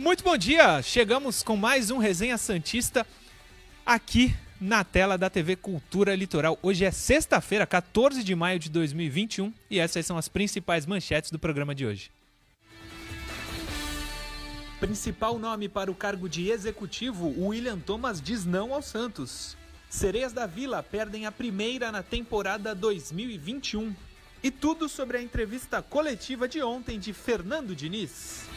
Muito bom dia! Chegamos com mais um Resenha Santista aqui na tela da TV Cultura Litoral. Hoje é sexta-feira, 14 de maio de 2021 e essas são as principais manchetes do programa de hoje. Principal nome para o cargo de executivo, William Thomas diz não ao Santos. Sereias da Vila perdem a primeira na temporada 2021. E tudo sobre a entrevista coletiva de ontem de Fernando Diniz.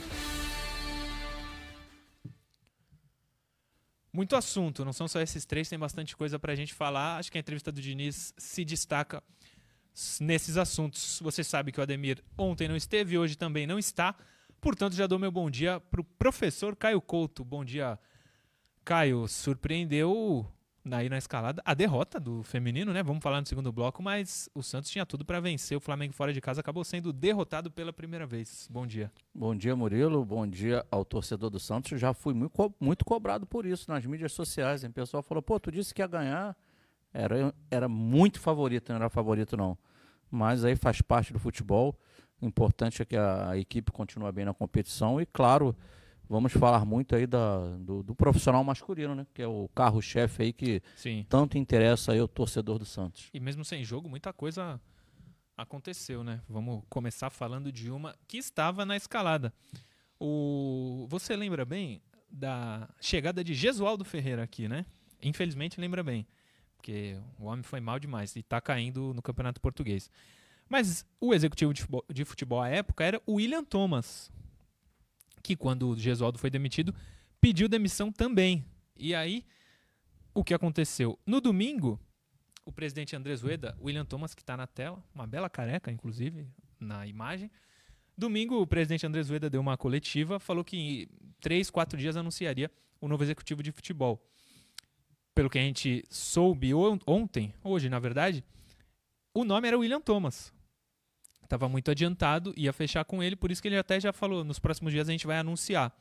Muito assunto, não são só esses três, tem bastante coisa para a gente falar. Acho que a entrevista do Diniz se destaca nesses assuntos. Você sabe que o Ademir ontem não esteve, hoje também não está. Portanto, já dou meu bom dia para o professor Caio Couto. Bom dia, Caio. Surpreendeu aí na escalada a derrota do feminino, né? Vamos falar no segundo bloco, mas o Santos tinha tudo para vencer. O Flamengo fora de casa acabou sendo derrotado pela primeira vez. Bom dia. Bom dia, Murilo. Bom dia ao torcedor do Santos. Já fui muito, co muito cobrado por isso nas mídias sociais. O pessoal falou: pô, tu disse que ia ganhar. Era, era muito favorito, não era favorito, não. Mas aí faz parte do futebol. O importante é que a, a equipe continue bem na competição e, claro vamos falar muito aí da, do, do profissional masculino, né? Que é o carro-chefe aí que Sim. tanto interessa aí o torcedor do Santos. E mesmo sem jogo, muita coisa aconteceu, né? Vamos começar falando de uma que estava na escalada. O, você lembra bem da chegada de Gesualdo Ferreira aqui, né? Infelizmente lembra bem, porque o homem foi mal demais e está caindo no Campeonato Português. Mas o executivo de futebol, de futebol à época era o William Thomas, que quando o Gesualdo foi demitido, pediu demissão também. E aí, o que aconteceu? No domingo, o presidente Andrés Rueda, William Thomas, que está na tela, uma bela careca, inclusive, na imagem. Domingo, o presidente Andrés Rueda deu uma coletiva, falou que em três, quatro dias anunciaria o novo executivo de futebol. Pelo que a gente soube ontem, hoje, na verdade, o nome era William Thomas estava muito adiantado, ia fechar com ele, por isso que ele até já falou, nos próximos dias a gente vai anunciar.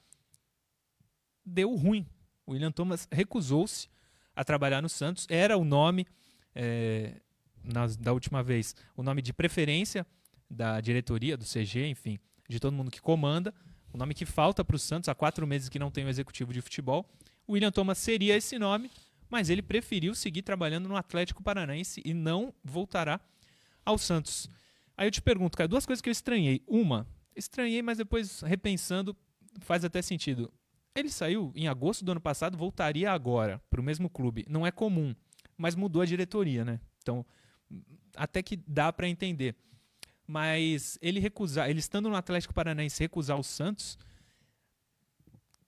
Deu ruim. O William Thomas recusou-se a trabalhar no Santos, era o nome, é, na, da última vez, o nome de preferência da diretoria, do CG, enfim, de todo mundo que comanda, o nome que falta para o Santos, há quatro meses que não tem o executivo de futebol. O William Thomas seria esse nome, mas ele preferiu seguir trabalhando no Atlético Paranaense e não voltará ao Santos. Aí eu te pergunto, cara, duas coisas que eu estranhei. Uma, estranhei, mas depois repensando, faz até sentido. Ele saiu em agosto do ano passado, voltaria agora para o mesmo clube. Não é comum, mas mudou a diretoria, né? Então, até que dá para entender. Mas ele recusar, ele estando no Atlético Paranaense recusar o Santos,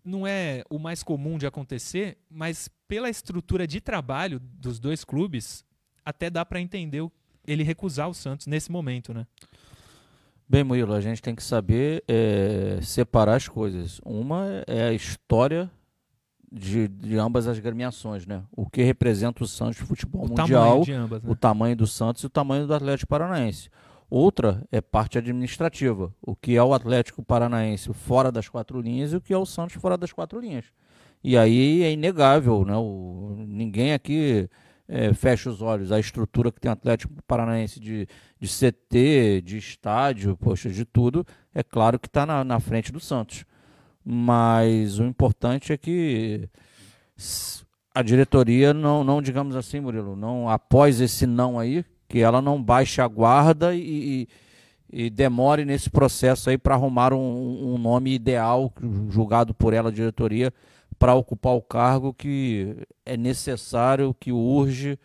não é o mais comum de acontecer, mas pela estrutura de trabalho dos dois clubes, até dá para entender ele recusar o Santos nesse momento, né? Bem, Murilo, a gente tem que saber é, separar as coisas. Uma é a história de, de ambas as gremiações, né? O que representa o Santos de futebol o mundial, tamanho ambas, né? o tamanho do Santos e o tamanho do Atlético Paranaense. Outra é parte administrativa, o que é o Atlético Paranaense fora das quatro linhas e o que é o Santos fora das quatro linhas. E aí é inegável, né? O, ninguém aqui é, fecha os olhos. A estrutura que tem o Atlético Paranaense de, de CT, de estádio, poxa, de tudo, é claro que está na, na frente do Santos. Mas o importante é que a diretoria não, não digamos assim, Murilo, não após esse não aí, que ela não baixe a guarda e, e, e demore nesse processo aí para arrumar um, um, nome ideal julgado por ela, a diretoria, para ocupar o cargo que é necessário, que urge,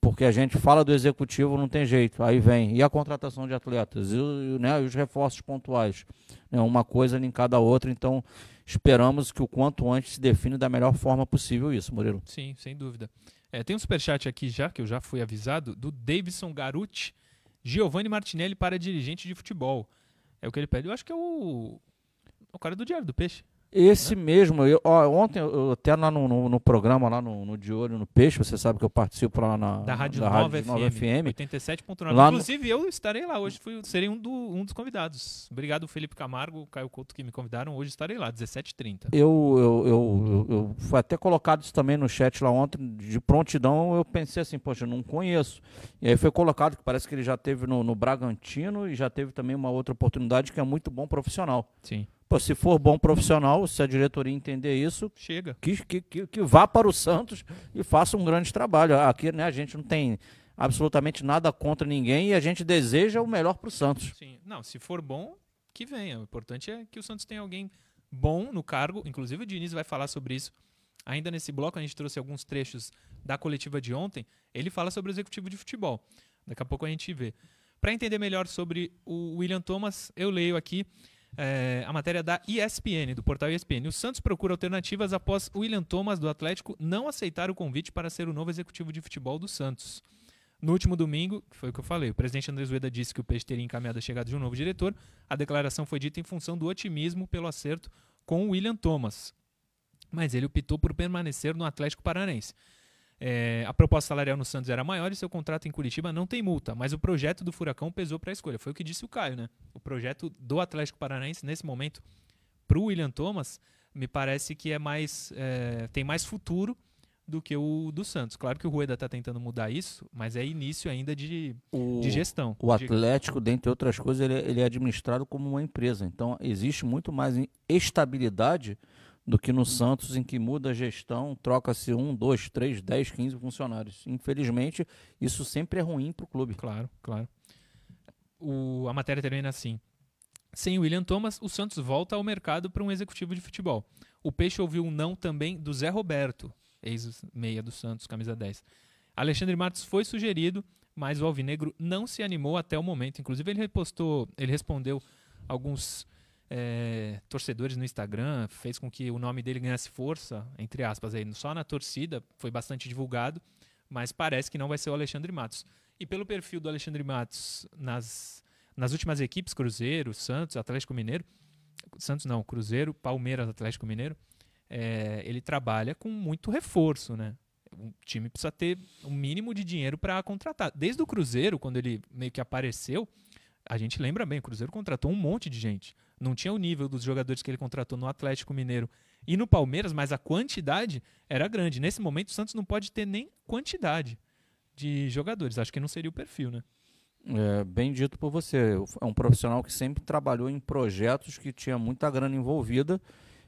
porque a gente fala do executivo, não tem jeito, aí vem. E a contratação de atletas, e, né, os reforços pontuais, né, uma coisa em cada outra, então esperamos que o quanto antes se define da melhor forma possível isso, Murilo. Sim, sem dúvida. É, tem um superchat aqui já, que eu já fui avisado, do Davidson Garuti, Giovanni Martinelli para dirigente de futebol. É o que ele pede. Eu acho que é o, o cara do Diário do Peixe. Esse é. mesmo, eu, ó, ontem, eu, até lá no, no, no, programa, lá no, no De Olho no Peixe, você sabe que eu participo lá na da Rádio, da Nova, Rádio Nova FM. 87.9. Inclusive, eu estarei lá hoje, fui, serei um, do, um dos convidados. Obrigado, Felipe Camargo, Caio Couto, que me convidaram. Hoje estarei lá, 17h30. Eu, eu, eu, eu, foi até colocado isso também no chat lá ontem, de prontidão, eu pensei assim, poxa, eu não conheço. E aí foi colocado que parece que ele já teve no, no Bragantino e já teve também uma outra oportunidade que é muito bom profissional. Sim. Pô, se for bom profissional, se a diretoria entender isso, Chega. que, que, que, que vá para o Santos e faça um grande trabalho. Aqui né, a gente não tem absolutamente nada contra ninguém e a gente deseja o melhor para o Santos. Sim. Não, se for bom, que venha. O importante é que o Santos tenha alguém bom no cargo. Inclusive o Diniz vai falar sobre isso. Ainda nesse bloco a gente trouxe alguns trechos da coletiva de ontem. Ele fala sobre o executivo de futebol. Daqui a pouco a gente vê. Para entender melhor sobre o William Thomas, eu leio aqui é, a matéria da ESPN, do portal ESPN. O Santos procura alternativas após William Thomas, do Atlético, não aceitar o convite para ser o novo executivo de futebol do Santos. No último domingo, que foi o que eu falei, o presidente Andrés Ueda disse que o Peixe teria encaminhado a chegada de um novo diretor. A declaração foi dita em função do otimismo pelo acerto com o William Thomas. Mas ele optou por permanecer no Atlético Paranaense. É, a proposta salarial no Santos era maior e seu contrato em Curitiba não tem multa, mas o projeto do Furacão pesou para a escolha. Foi o que disse o Caio, né? O projeto do Atlético Paranaense, nesse momento, para o William Thomas, me parece que é mais é, tem mais futuro do que o do Santos. Claro que o Rueda está tentando mudar isso, mas é início ainda de, O, de gestão. o De- Atlético, dentre outras coisas, ele, é- ele é administrado como uma empresa. Então, existe muito mais em- estabilidade do que no Santos, em que muda a gestão, troca-se um, dois, três, dez, quinze funcionários. Infelizmente, isso sempre é ruim para o clube. Claro, claro. O- a matéria termina assim. Sem William Thomas, o Santos volta ao mercado para um executivo de futebol. O Peixe ouviu um não também do Zé Roberto, ex-meia do Santos, camisa 10. Alexandre Matos foi sugerido, mas o Alvinegro não se animou até o momento. Inclusive, ele repostou, ele respondeu alguns eh, torcedores no Instagram, fez com que o nome dele ganhasse força, entre aspas, aí, só na torcida, foi bastante divulgado, mas parece que não vai ser o Alexandre Matos. E pelo perfil do Alexandre Matos nas, nas últimas equipes, Cruzeiro, Santos, Atlético Mineiro, Santos não, Cruzeiro, Palmeiras, Atlético Mineiro, é, ele trabalha com muito reforço, né? O time precisa ter um mínimo de dinheiro para contratar. Desde o Cruzeiro, quando ele meio que apareceu, a gente lembra bem, o Cruzeiro contratou um monte de gente. Não tinha o nível dos jogadores que ele contratou no Atlético Mineiro e no Palmeiras, mas a quantidade era grande. Nesse momento, o Santos não pode ter nem quantidade de jogadores. Acho que não seria o perfil, né? É, bem dito por você. É um profissional que sempre trabalhou em projetos que tinha muita grana envolvida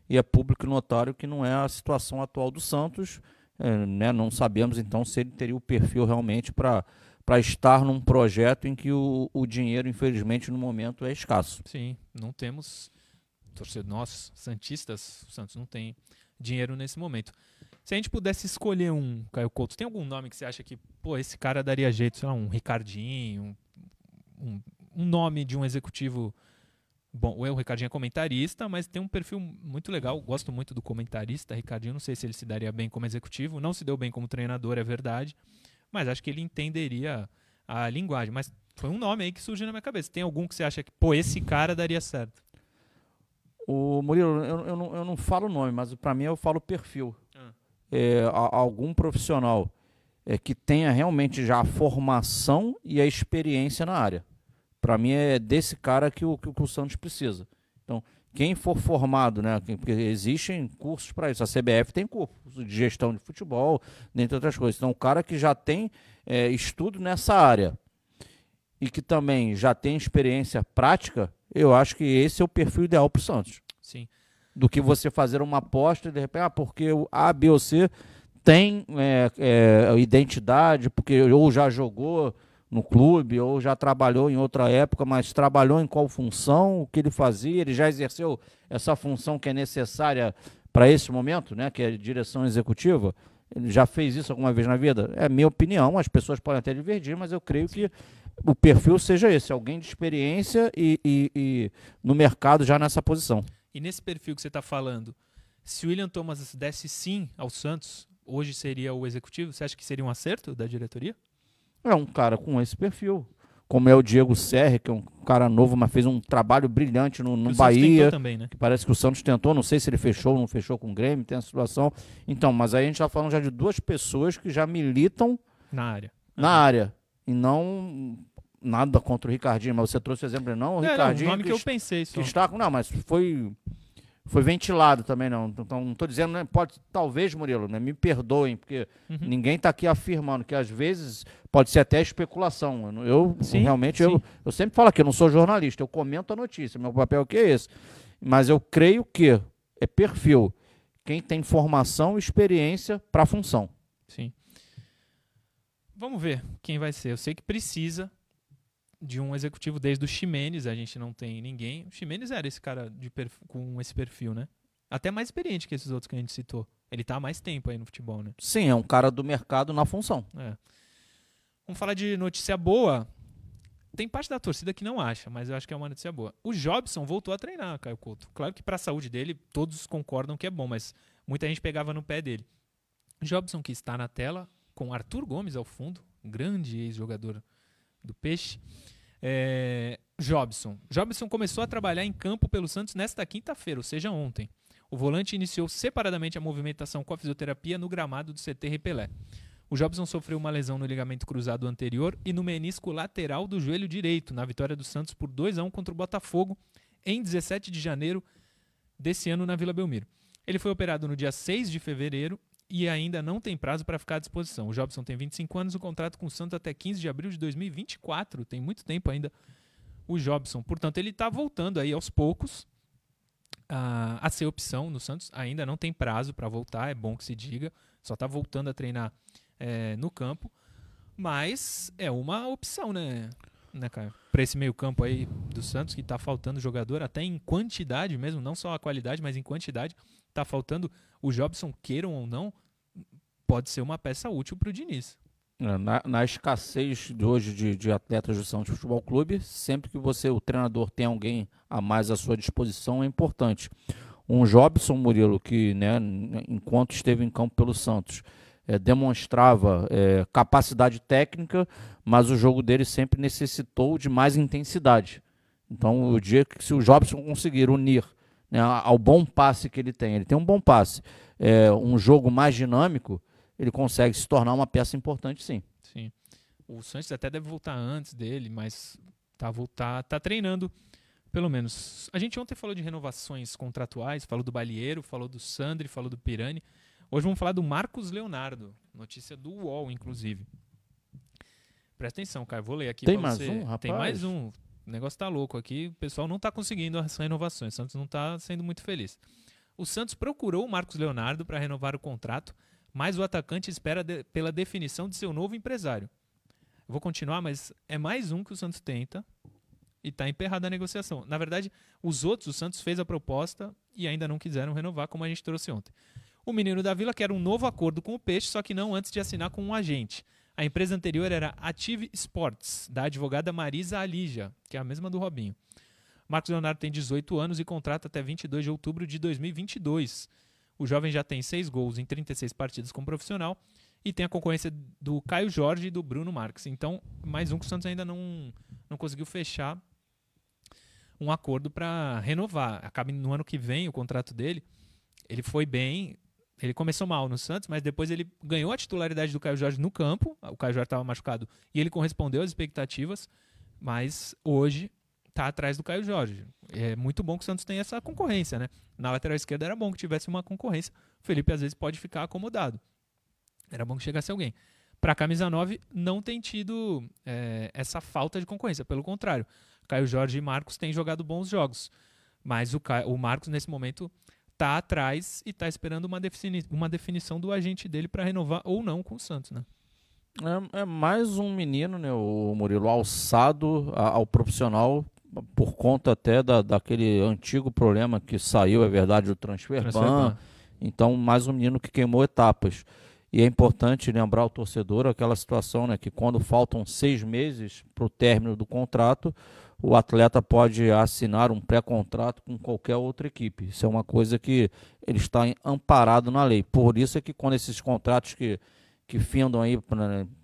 e é público e notório que não é a situação atual do Santos. É, né? Não sabemos então se ele teria o perfil realmente para para estar num projeto em que o, o dinheiro, infelizmente, no momento é escasso. Sim, não temos torcedor nós, santistas, o Santos não tem dinheiro nesse momento. Se a gente pudesse escolher um, Caio Couto, tem algum nome que você acha que, pô, esse cara daria jeito, sei lá, um Ricardinho, um, um, um nome de um executivo bom, o Ricardinho é comentarista, mas tem um perfil muito legal, gosto muito do comentarista, Ricardinho, não sei se ele se daria bem como executivo, não se deu bem como treinador, é verdade, mas acho que ele entenderia a linguagem, mas foi um nome aí que surgiu na minha cabeça. Tem algum que você acha que, pô, esse cara daria certo? O Murilo, eu, eu, não, eu não falo nome, mas para mim eu falo perfil. Ah. É, a- algum profissional é, que tenha realmente já a formação e a experiência na área. Para mim é desse cara que o, que o Santos precisa. Então, quem for formado, né? Porque existem cursos para isso. A CBF tem curso de gestão de futebol, dentre outras coisas. Então, o cara que já tem é, estudo nessa área e que também já tem experiência prática, eu acho que esse é o perfil ideal para o Santos Sim. do que você fazer uma aposta e de repente, ah, porque o A, B ou C tem é, é, identidade, porque ou já jogou no clube, ou já trabalhou em outra época, mas trabalhou em qual função, o que ele fazia, ele já exerceu essa função que é necessária para esse momento, né, que é direção executiva. Ele já fez isso alguma vez na vida? É minha opinião, as pessoas podem até divergir, mas eu creio que o perfil seja esse, alguém de experiência e, e- e no mercado já nessa posição. E nesse perfil que você está falando, se o William Thomas desse sim ao Santos, hoje seria o executivo? Você acha que seria um acerto da diretoria? É um cara com esse perfil. Como é o Diego Serri, que é um cara novo, mas fez um trabalho brilhante no, no Bahia. também, né? Que parece que o Santos tentou, não sei se ele fechou ou não fechou com o Grêmio, tem a situação. Então, mas aí a gente está falando já de duas pessoas que já militam Na área. na área. E não nada contra o Ricardinho, mas você trouxe o exemplo, não, o É, não, o Ricardinho nome que que, eu pensei só. que está. Não, mas foi. Foi ventilado também, não. Então, não estou dizendo, né, pode, talvez, Murilo, né, me perdoem, porque Uhum. ninguém está aqui afirmando que às vezes pode ser até especulação. Eu, Sim, realmente, sim. Eu, eu sempre falo aqui, eu não sou jornalista, eu comento a notícia, meu papel aqui é esse. Mas eu creio que é perfil quem tem formação e experiência para a função. Sim. Vamos ver quem vai ser. Eu sei que precisa de um executivo desde o Ximenes, a gente não tem ninguém. O Ximenes era esse cara de com esse perfil, né? Até mais experiente que esses outros que a gente citou. Ele tá há mais tempo aí no futebol, né? Sim, é um cara do mercado na função. É. Vamos falar de notícia boa. Tem parte da torcida que não acha, mas eu acho que é uma notícia boa. O Jobson voltou a treinar, Caio Couto. Claro que para a saúde dele, todos concordam que é bom, mas muita gente pegava no pé dele. Jobson, que está na tela, com Arthur Gomes ao fundo, grande ex-jogador do Peixe. É, Jobson. Jobson começou a trabalhar em campo pelo Santos nesta quinta-feira, ou seja, ontem. O volante iniciou separadamente a movimentação com a fisioterapia no gramado do CT Repelé. O Jobson sofreu uma lesão no ligamento cruzado anterior e no menisco lateral do joelho direito, na vitória do Santos por 2 a 1 contra o Botafogo, em 17 de janeiro desse ano na Vila Belmiro. Ele foi operado no dia 6 de fevereiro e ainda não tem prazo para ficar à disposição. O Jobson tem 25 anos, o contrato com o Santos até 15 de abril de 2024, tem muito tempo ainda o Jobson. Portanto, ele está voltando aí aos poucos a, a ser opção no Santos. Ainda não tem prazo para voltar, é bom que se diga. Só está voltando a treinar é, no campo. Mas é uma opção, né, né cara? Para esse meio-campo aí do Santos, que está faltando jogador, até em quantidade mesmo, não só a qualidade, mas em quantidade. Está faltando o Jobson, queiram ou não, pode ser uma peça útil para o Diniz. É, na, na, escassez de hoje de, de atletas do Santos Futebol Clube, sempre que você, o treinador, tem alguém a mais à sua disposição, é importante. Um Jobson Murilo, que né, enquanto esteve em campo pelo Santos, é, demonstrava é, capacidade técnica, mas o jogo dele sempre necessitou de mais intensidade. Então, o dia que se o Jobson conseguir unir né, ao bom passe que ele tem. Ele tem um bom passe. É, um jogo mais dinâmico, ele consegue se tornar uma peça importante, sim. Sim. O Santos até deve voltar antes dele, mas tá, voltar, tá treinando, pelo menos. A gente ontem falou de renovações contratuais, falou do Balieiro, falou do Sandri, falou do Pirani. Hoje vamos falar do Marcos Leonardo, notícia do UOL, inclusive. Presta atenção, cara, vou ler aqui. Tem mais você. um, rapaz? Tem mais um. O negócio tá louco aqui. O pessoal não tá conseguindo as renovações. O Santos não tá sendo muito feliz. O Santos procurou o Marcos Leonardo para renovar o contrato, mas o atacante espera de, pela definição de seu novo empresário. Vou continuar, mas é mais um que o Santos tenta e está emperrada a negociação. Na verdade, os outros, o Santos fez a proposta e ainda não quiseram renovar, como a gente trouxe ontem. O menino da Vila quer um novo acordo com o Peixe, só que não antes de assinar com um agente. A empresa anterior era Ative Sports, da advogada Marisa Alija, que é a mesma do Robinho. Marcos Leonardo tem 18 anos e contrata até 22 de outubro de 2022. O jovem já tem 6 gols em 36 partidas como profissional e tem a concorrência do Caio Jorge e do Bruno Marques. Então, mais um que o Santos ainda não, não conseguiu fechar um acordo para renovar. Acaba no ano que vem o contrato dele. Ele foi bem, ele começou mal no Santos, mas depois ele ganhou a titularidade do Caio Jorge no campo. O Caio Jorge estava machucado e ele correspondeu às expectativas, mas hoje está atrás do Caio Jorge. É muito bom que o Santos tenha essa concorrência, né? Na lateral esquerda era bom que tivesse uma concorrência. O Felipe às vezes pode ficar acomodado. Era bom que chegasse alguém. Para a camisa 9, não tem tido é, essa falta de concorrência. Pelo contrário, Caio Jorge e Marcos têm jogado bons jogos. Mas o, Caio, o Marcos, nesse momento, tá atrás e tá esperando uma, defini uma definição do agente dele para renovar ou não com o Santos, né? É, é, mais um menino, né, o Murilo, alçado ao profissional por conta até da, daquele antigo problema que saiu, é verdade, do transfer, transfer ban. Então, mais um menino que queimou etapas. E é importante lembrar ao torcedor aquela situação, né, que quando faltam seis meses para o término do contrato, o atleta pode assinar um pré-contrato com qualquer outra equipe. Isso é uma coisa que ele está amparado na lei. Por isso é que quando esses contratos que, que findam aí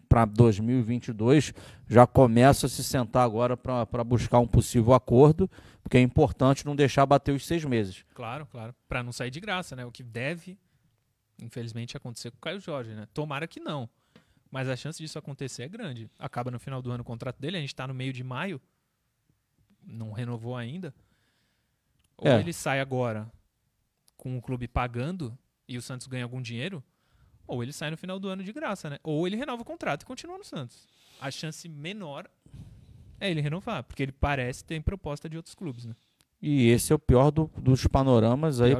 para 2022 já começa a se sentar agora para buscar um possível acordo, porque é importante não deixar bater os seis meses. Claro, claro. Para não sair de graça, né? O que deve, infelizmente, acontecer com o Caio Jorge, né? Tomara que não. Mas a chance disso acontecer é grande. Acaba no final do ano o contrato dele, a gente está no meio de maio não renovou ainda. Ou é. ele sai agora com o clube pagando e o Santos ganha algum dinheiro, ou ele sai no final do ano de graça, né? Ou ele renova o contrato e continua no Santos. A chance menor é ele renovar, porque ele parece ter proposta de outros clubes, né? E esse é o pior do, dos panoramas aí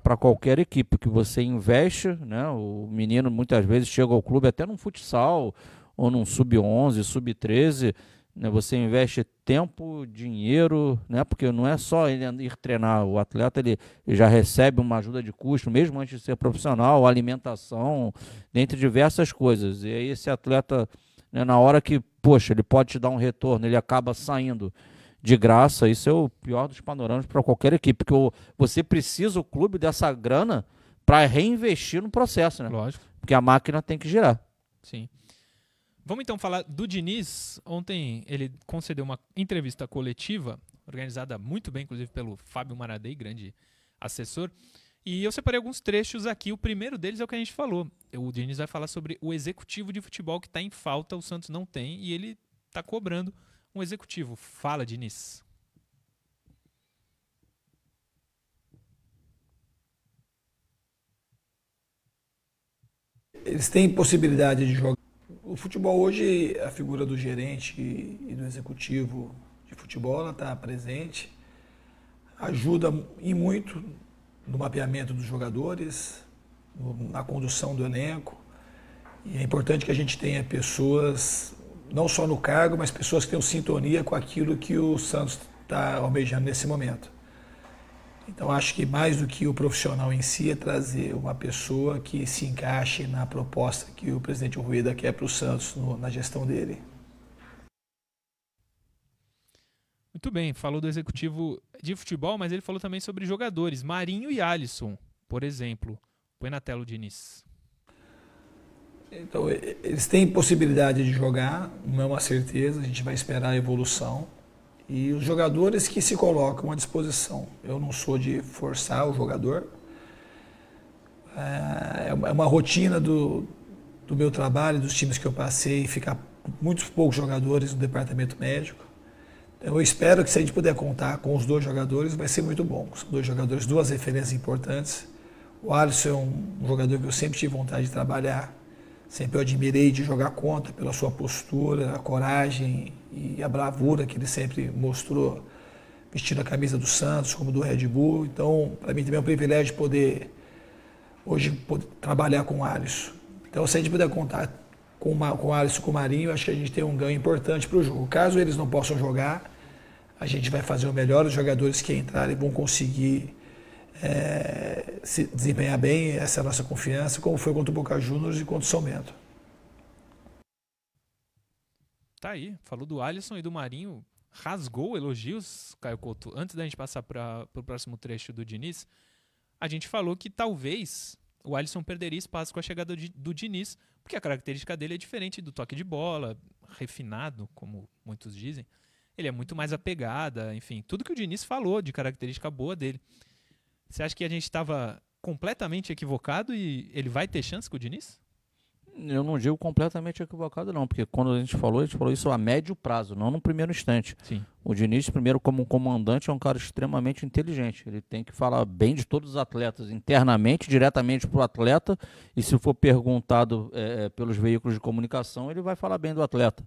para qualquer equipe que você investe, né? O menino muitas vezes chega ao clube até num futsal ou num sub-11, sub-13, né? Você investe tempo, dinheiro, né? Porque não é só ele ir treinar, o atleta ele já recebe uma ajuda de custo, mesmo antes de ser profissional, alimentação, dentre diversas coisas. E aí esse atleta, né, na hora que, poxa, ele pode te dar um retorno, ele acaba saindo de graça. Isso é o pior dos panoramas para qualquer equipe, porque você precisa o clube dessa grana para reinvestir no processo, né? Lógico. Porque a máquina tem que girar. Sim. Vamos então falar do Diniz. Ontem ele concedeu uma entrevista coletiva, organizada muito bem, inclusive pelo Fábio Maradei, grande assessor. E eu separei alguns trechos aqui. O primeiro deles é o que a gente falou. O Diniz vai falar sobre o executivo de futebol que está em falta, o Santos não tem, e ele está cobrando um executivo. Fala, Diniz. Eles têm possibilidade de jogar. O futebol hoje, a figura do gerente e do executivo de futebol está presente, ajuda e muito no mapeamento dos jogadores, na condução do elenco. E é importante que a gente tenha pessoas não só no cargo, mas pessoas que tenham sintonia com aquilo que o Santos está almejando nesse momento. Então acho que mais do que o profissional em si é trazer uma pessoa que se encaixe na proposta que o presidente Rueda quer para o Santos no, na gestão dele. Muito bem, falou do executivo de futebol, mas ele falou também sobre jogadores, Marinho e Alisson, por exemplo. Põe na tela o Diniz. Então, eles têm possibilidade de jogar, não é uma certeza, a gente vai esperar a evolução. E os jogadores que se colocam à disposição. Eu não sou de forçar o jogador. É, é uma rotina do, do meu trabalho, dos times que eu passei, ficar muitos poucos jogadores no departamento médico. Então, eu espero que se a gente puder contar com os dois jogadores, vai ser muito bom. São dois jogadores, duas referências importantes. O Alisson é um jogador que eu sempre tive vontade de trabalhar Sempre eu admirei de jogar contra pela sua postura, a coragem e a bravura que ele sempre mostrou vestindo a camisa do Santos, como do Red Bull. Então, para mim também é um privilégio poder hoje poder trabalhar com o Alisson. Então, se a gente puder contar com, com o Alisson com o Marinho, acho que a gente tem um ganho importante para o jogo. Caso eles não possam jogar, a gente vai fazer o melhor. Os jogadores que entrarem vão conseguir é, se desempenhar bem, essa é a nossa confiança, como foi contra o Boca Juniors e contra o São Bento. Tá aí, falou do Alisson e do Marinho, rasgou elogios, Caio Couto. Antes da gente passar para o próximo trecho do Diniz, a gente falou que talvez o Alisson perderia espaço com a chegada do, Diniz, porque a característica dele é diferente do toque de bola, refinado, como muitos dizem. Ele é muito mais apegada, enfim, tudo que o Diniz falou de característica boa dele. Você acha que a gente estava completamente equivocado e ele vai ter chance com o Diniz? Eu não digo completamente equivocado, não, porque quando a gente falou, a gente falou isso a médio prazo, não no primeiro instante. Sim. O Diniz, primeiro, como comandante, é um cara extremamente inteligente. Ele tem que falar bem de todos os atletas, internamente, diretamente para o atleta, e se for perguntado é, pelos veículos de comunicação, ele vai falar bem do atleta.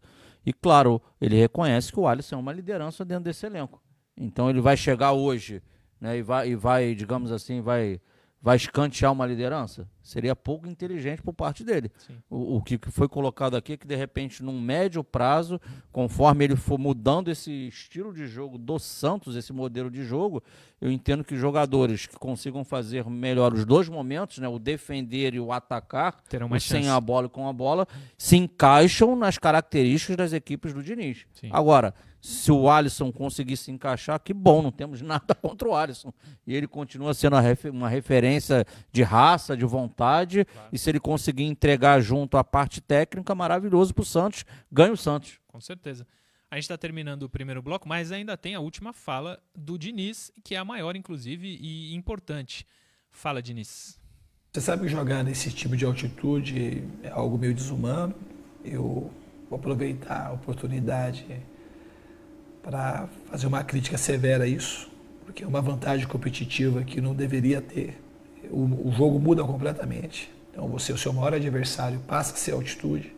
E claro, ele reconhece que o Alisson é uma liderança dentro desse elenco. Então ele vai chegar hoje né, e, vai, e vai, digamos assim, vai, vai escantear uma liderança? Seria pouco inteligente por parte dele. O, o, que foi colocado aqui é que, de repente, num médio prazo, conforme ele for mudando esse estilo de jogo do Santos, esse modelo de jogo, eu entendo que jogadores que consigam fazer melhor os dois momentos, né, o defender e o atacar, o sem a bola e com a bola, se encaixam nas características das equipes do Diniz. Sim. Agora, se o Alisson conseguir se encaixar, que bom, não temos nada contra o Alisson. E ele continua sendo uma referência de raça, de vontade. Claro. E se ele conseguir entregar junto a parte técnica, maravilhoso para o Santos, ganha o Santos. Com certeza. A gente está terminando o primeiro bloco, mas ainda tem a última fala do Diniz, que é a maior, inclusive, e importante. Fala, Diniz. Você sabe que jogar nesse tipo de altitude é algo meio desumano. Eu vou aproveitar a oportunidade para fazer uma crítica severa a isso, porque é uma vantagem competitiva que não deveria ter. O, o jogo muda completamente. Então, você, o seu maior adversário, passa a ser altitude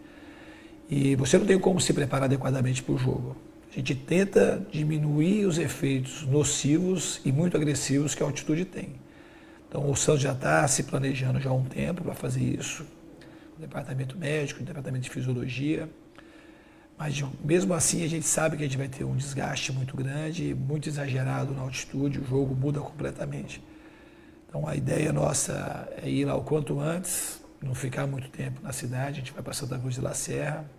e você não tem como se preparar adequadamente para o jogo. A gente tenta diminuir os efeitos nocivos e muito agressivos que a altitude tem. Então o Santos já está se planejando já há um tempo para fazer isso. O departamento médico, o departamento de fisiologia. Mas mesmo assim a gente sabe que a gente vai ter um desgaste muito grande, muito exagerado na altitude, o jogo muda completamente. Então a ideia nossa é ir lá o quanto antes, não ficar muito tempo na cidade, a gente vai para Santa Cruz de La Serra,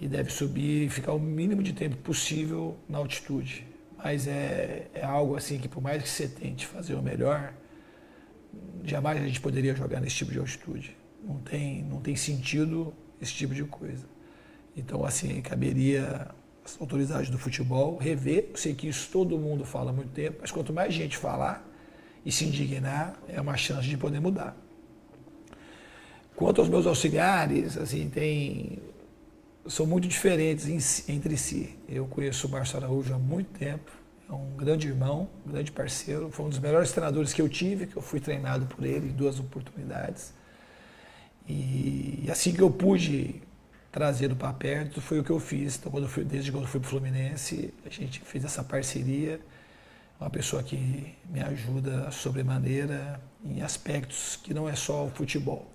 e deve subir e ficar o mínimo de tempo possível na altitude. Mas é, é algo assim que, por mais que você tente fazer o melhor, jamais a gente poderia jogar nesse tipo de altitude. Não tem, não tem sentido esse tipo de coisa. Então, assim, caberia as autoridades do futebol rever. Eu sei que isso todo mundo fala há muito tempo, mas quanto mais gente falar e se indignar, é uma chance de poder mudar. Quanto aos meus auxiliares, assim, tem são muito diferentes entre si. Eu conheço o Márcio Araújo há muito tempo, é um grande irmão, um grande parceiro, foi um dos melhores treinadores que eu tive, que eu fui treinado por ele em duas oportunidades. E, assim que eu pude trazer para perto, foi o que eu fiz. Então, quando eu fui, desde quando eu fui para o Fluminense, a gente fez essa parceria. Uma pessoa que me ajuda sobremaneira em aspectos que não é só o futebol.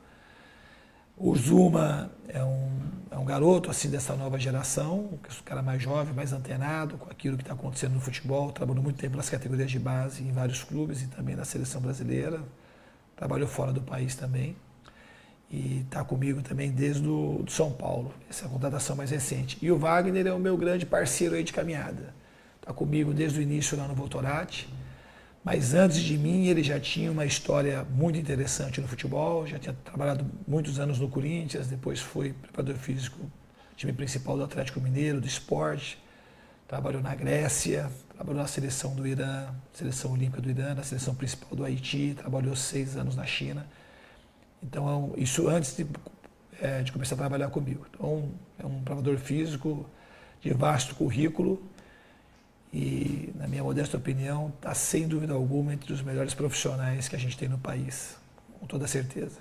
O Zuma é um, é um garoto assim dessa nova geração, um cara mais jovem, mais antenado com aquilo que está acontecendo no futebol. Trabalhou muito tempo nas categorias de base em vários clubes e também na seleção brasileira. Trabalhou fora do país também. E está comigo também desde o São Paulo. Essa é a contratação mais recente. E o Wagner é o meu grande parceiro aí de caminhada. Está comigo desde o início lá no Voltorati mas antes de mim, ele já tinha uma história muito interessante no futebol, já tinha trabalhado muitos anos no Corinthians, depois foi preparador físico, time principal do Atlético Mineiro, do esporte, trabalhou na Grécia, trabalhou na seleção do Irã, seleção olímpica do Irã, na seleção principal do Haiti, trabalhou seis anos na China. Então, isso antes de, é, de começar a trabalhar comigo. Então, é um preparador físico de vasto currículo, e, na minha modesta opinião, está sem dúvida alguma entre os melhores profissionais que a gente tem no país, com toda certeza.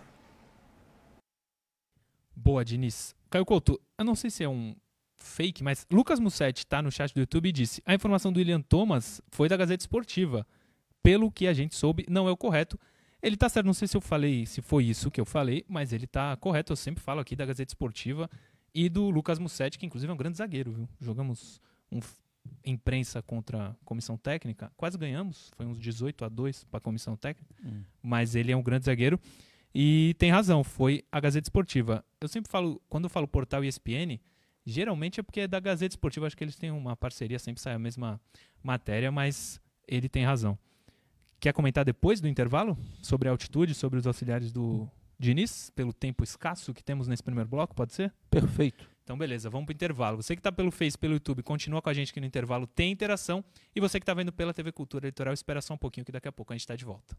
Boa, Diniz. Caio Couto, eu não sei se é um fake, mas Lucas Mussetti está no chat do YouTube e disse: a informação do William Thomas foi da Gazeta Esportiva. Pelo que a gente soube, não é o correto. Ele está certo, não sei se eu falei, se foi isso que eu falei, mas ele está correto. Eu sempre falo aqui da Gazeta Esportiva e do Lucas Mussetti, que inclusive é um grande zagueiro, viu? Jogamos um imprensa contra a comissão técnica, quase ganhamos, foi uns 18 a 2 para a comissão técnica, hum. mas ele é um grande zagueiro e tem razão, foi a Gazeta Esportiva. Eu sempre falo, quando eu falo portal ESPN, geralmente é porque é da Gazeta Esportiva, acho que eles têm uma parceria, sempre sai a mesma matéria, mas ele tem razão. Quer comentar depois do intervalo sobre a altitude, sobre os auxiliares do Diniz, pelo tempo escasso que temos nesse primeiro bloco, pode ser? Perfeito. Então, beleza, vamos para o intervalo. Você que está pelo Face, pelo YouTube, continua com a gente aqui no intervalo, tem interação. E você que está vendo pela TV Cultura Litoral, espera só um pouquinho que daqui a pouco a gente está de volta.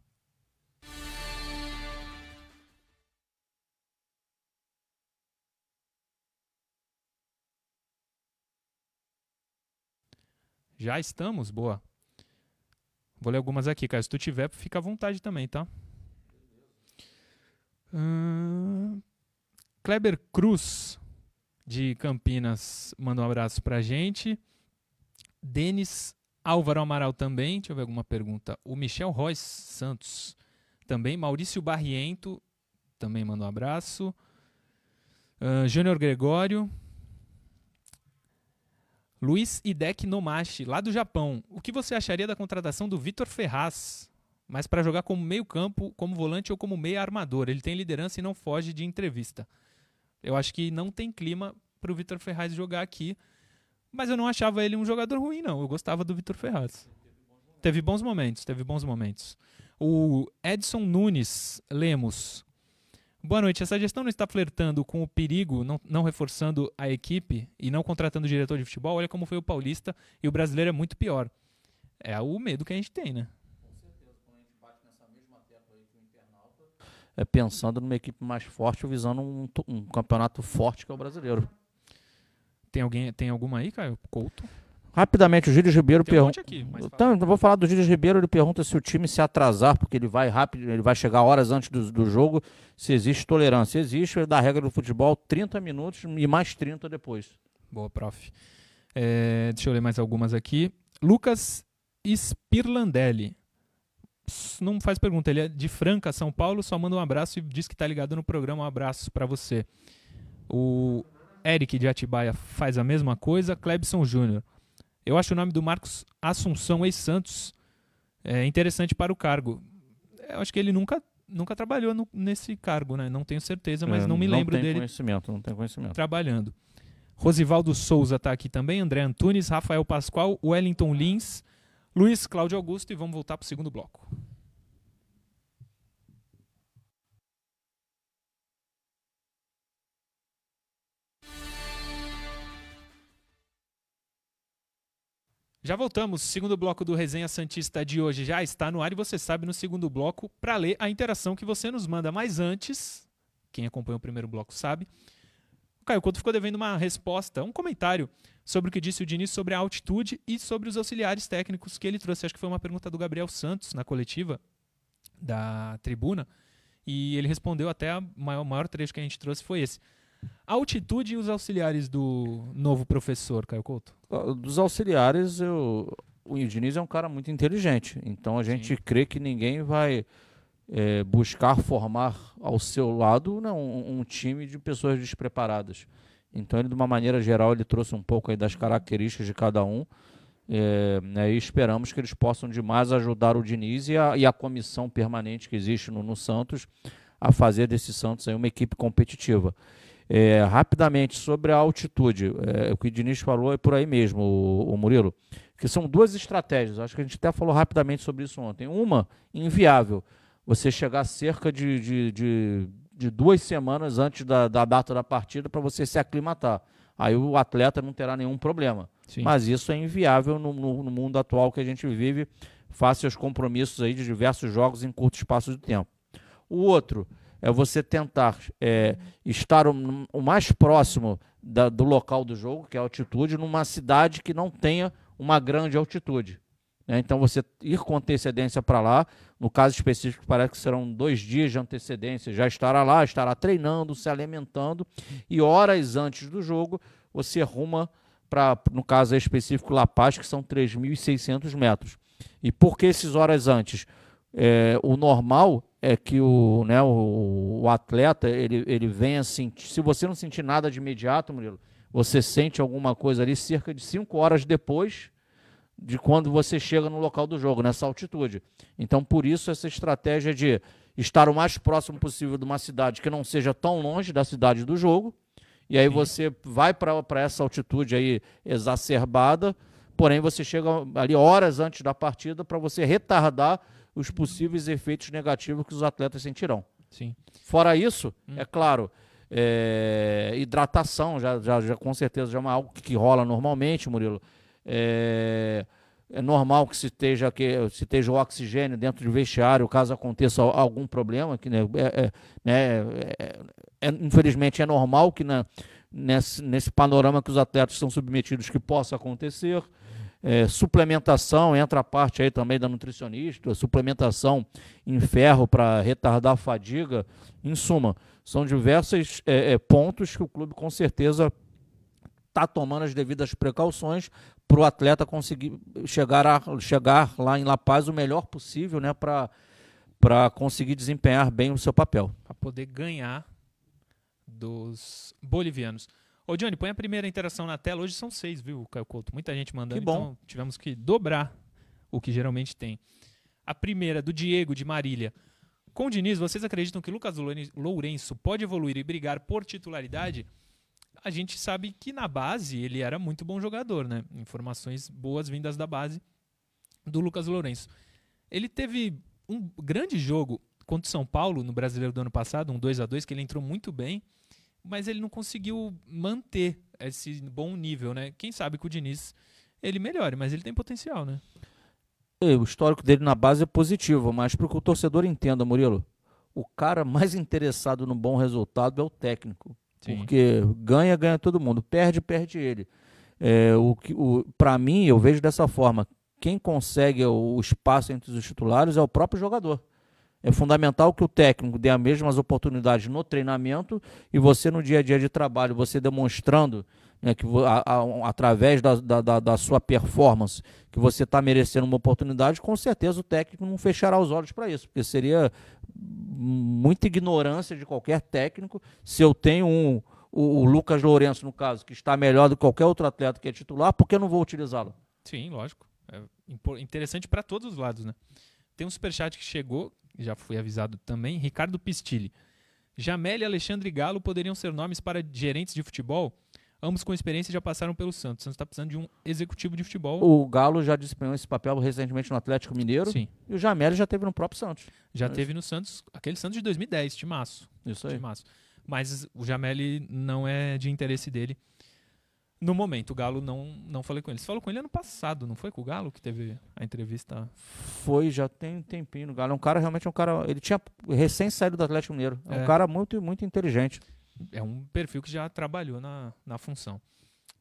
Já estamos? Boa. Vou ler algumas aqui, cara. Se tu tiver, fica à vontade também, tá? Uh... Kleber Cruz de Campinas manda um abraço pra gente. Denis Álvaro Amaral também. Deixa eu ver alguma pergunta. O Michel Royce Santos também. Maurício Barriento também manda um abraço. Uh, Júnior Gregório. Luiz Idek Nomashi, lá do Japão. O que você acharia da contratação do Vitor Ferraz? Mas para jogar como meio-campo, como volante ou como meia armador. Ele tem liderança e não foge de entrevista. Eu acho que não tem clima para o Vitor Ferraz jogar aqui. Mas eu não achava ele um jogador ruim, não. Eu gostava do Vitor Ferraz. Teve bons momentos, teve bons momentos. O Edson Nunes Lemos. Boa noite. Essa gestão não está flertando com o perigo, não, não reforçando a equipe e não contratando o diretor de futebol. Olha como foi o Paulista e o brasileiro é muito pior. É o medo que a gente tem, né? É, pensando numa equipe mais forte, visando um, um, campeonato forte que é o brasileiro. Tem alguém, tem alguma aí, Caio? Couto? Rapidamente, o Júlio Ribeiro pergunta. Um então, vou falar do Júlio Ribeiro, ele pergunta se o time se atrasar, porque ele vai rápido, ele vai chegar horas antes do, do jogo, se existe tolerância. Existe, da regra do futebol, 30 minutos e mais 30 depois. Boa, prof. É, deixa eu ler mais algumas aqui. Lucas Spirlandelli. Não faz pergunta, ele é de Franca, São Paulo, só manda um abraço e diz que tá ligado no programa. Um abraço para você. O Eric de Atibaia faz a mesma coisa. Clebson Júnior. Eu acho o nome do Marcos Assunção ex-Santos é, interessante para o cargo. Eu acho que ele nunca, nunca trabalhou no, nesse cargo, né? Não tenho certeza, mas É, não me lembro tem dele conhecimento, não tem conhecimento. trabalhando. Rosivaldo Souza está aqui também, André Antunes, Rafael Pascoal, Wellington Lins, Luiz Cláudio Augusto e vamos voltar para o segundo bloco. Já voltamos. Segundo bloco do Resenha Santista de hoje já está no ar e você sabe no segundo bloco para ler a interação que você nos manda. Mas antes, quem acompanha o primeiro bloco sabe, o Caio Couto ficou devendo uma resposta, um comentário sobre o que disse o Diniz sobre a altitude e sobre os auxiliares técnicos que ele trouxe. Acho que foi uma pergunta do Gabriel Santos na coletiva da tribuna e ele respondeu até o maior, maior trecho que a gente trouxe foi esse. A altitude e os auxiliares do novo professor, Caio Couto? Dos auxiliares, eu, o Diniz é um cara muito inteligente. Então a gente Sim. crê que ninguém vai é, buscar formar ao seu lado né, um, um time de pessoas despreparadas. Então ele, de uma maneira geral, ele trouxe um pouco das características de cada um. É, né, e esperamos que eles possam demais ajudar o Diniz e a, e a comissão permanente que existe no, no Santos a fazer desse Santos uma equipe competitiva. É, rapidamente, sobre a altitude, é, o que o Diniz falou é por aí mesmo, o, o Murilo, que são duas estratégias, acho que a gente até falou rapidamente sobre isso ontem. Uma, inviável, você chegar cerca de, de, de, de duas semanas antes da, da data da partida para você se aclimatar. Aí o atleta não terá nenhum problema. Sim. Mas isso é inviável no, no- no mundo atual que a gente vive, face aos compromissos aí de diversos jogos em curto espaço de tempo. O outro é você tentar é, estar o, o mais próximo da- do local do jogo, que é a altitude, numa cidade que não tenha uma grande altitude. Né? Então você ir com antecedência para lá, no caso específico, parece que serão dois dias de antecedência, já estará lá, estará treinando, se alimentando, e horas antes do jogo você ruma para, no caso específico, La Paz, que são 3.600 metros. E por que esses horas antes? É, o normal é que o, né, o, o atleta ele, ele venha sentir. Se você não sentir nada de imediato, Murilo, você sente alguma coisa ali cerca de 5 horas depois de quando você chega no local do jogo, nessa altitude. Então, por isso, essa estratégia de estar o mais próximo possível de uma cidade que não seja tão longe da cidade do jogo. E aí Sim. você vai para essa altitude aí exacerbada, porém você chega ali horas antes da partida para você retardar os possíveis efeitos negativos que os atletas sentirão. Sim. Fora isso, Hum. é claro, é, hidratação, já, já, já com certeza já é algo que, que rola normalmente, Murilo. É, é normal que se esteja, que se esteja o oxigênio dentro do vestiário, caso aconteça al- algum problema, que né, é, é- né, é- é- infelizmente é normal que na- nesse, nesse panorama que os atletas são submetidos que possa acontecer. É, suplementação, entra a parte aí também da nutricionista, suplementação em ferro para retardar a fadiga. Em suma, são diversos é, é, pontos que o clube com certeza está tomando as devidas precauções para o atleta conseguir chegar, a, chegar lá em La Paz o melhor possível né, para conseguir desempenhar bem o seu papel. para poder ganhar dos bolivianos. Ô, Johnny, põe a primeira interação na tela. Hoje são seis, viu, Caio Couto? Muita gente mandando, Que bom. então tivemos que dobrar o que geralmente tem. A primeira, do Diego, de Marília. Com o Diniz, vocês acreditam que Lucas Loure- Lourenço pode evoluir e brigar por titularidade? A gente sabe que na base ele era muito bom jogador, né? Informações boas vindas da base do Lucas Lourenço. Ele teve um grande jogo contra o São Paulo no Brasileiro do ano passado, um 2 a 2 que ele entrou muito bem, mas ele não conseguiu manter esse bom nível, né? Quem sabe que o Diniz ele melhore, mas ele tem potencial, né? E o histórico dele na base é positivo, mas para que o torcedor entenda, Murilo, o cara mais interessado no bom resultado é o técnico. Sim. Porque ganha, ganha todo mundo. Perde, perde ele. É, o, o, Para mim, eu vejo dessa forma: quem consegue o espaço entre os titulares é o próprio jogador. É fundamental que o técnico dê as mesmas oportunidades no treinamento e você no dia a dia de trabalho, você demonstrando né, que a, a, através da, da, da, sua performance, que você está merecendo uma oportunidade, com certeza o técnico não fechará os olhos para isso, porque seria muita ignorância de qualquer técnico se eu tenho um, o, o, Lucas Lourenço, no caso, que está melhor do que qualquer outro atleta que é titular, por que eu não vou utilizá-lo? Sim, lógico. É interessante para todos os lados, né? Tem um superchat que chegou, já fui avisado também, Ricardo Pistilli. Jamel e Alexandre Galo poderiam ser nomes para gerentes de futebol? Ambos com experiência já passaram pelo Santos. O Santos está precisando de um executivo de futebol. O Galo já desempenhou esse papel recentemente no Atlético Mineiro. Sim. E o Jamel já teve no próprio Santos. Já teve no Santos, aquele Santos de 2010, timaço. Isso aí. Timaço. Mas o Jamel não é de interesse dele. No momento, o Galo não, não falei com ele. Você falou com ele ano passado, não foi com o Galo que teve a entrevista? Foi, já tem um tempinho. O Galo é um cara, realmente é um cara. Ele tinha recém saído do Atlético Mineiro. É, é um cara muito, muito inteligente é um perfil que já trabalhou na, na função.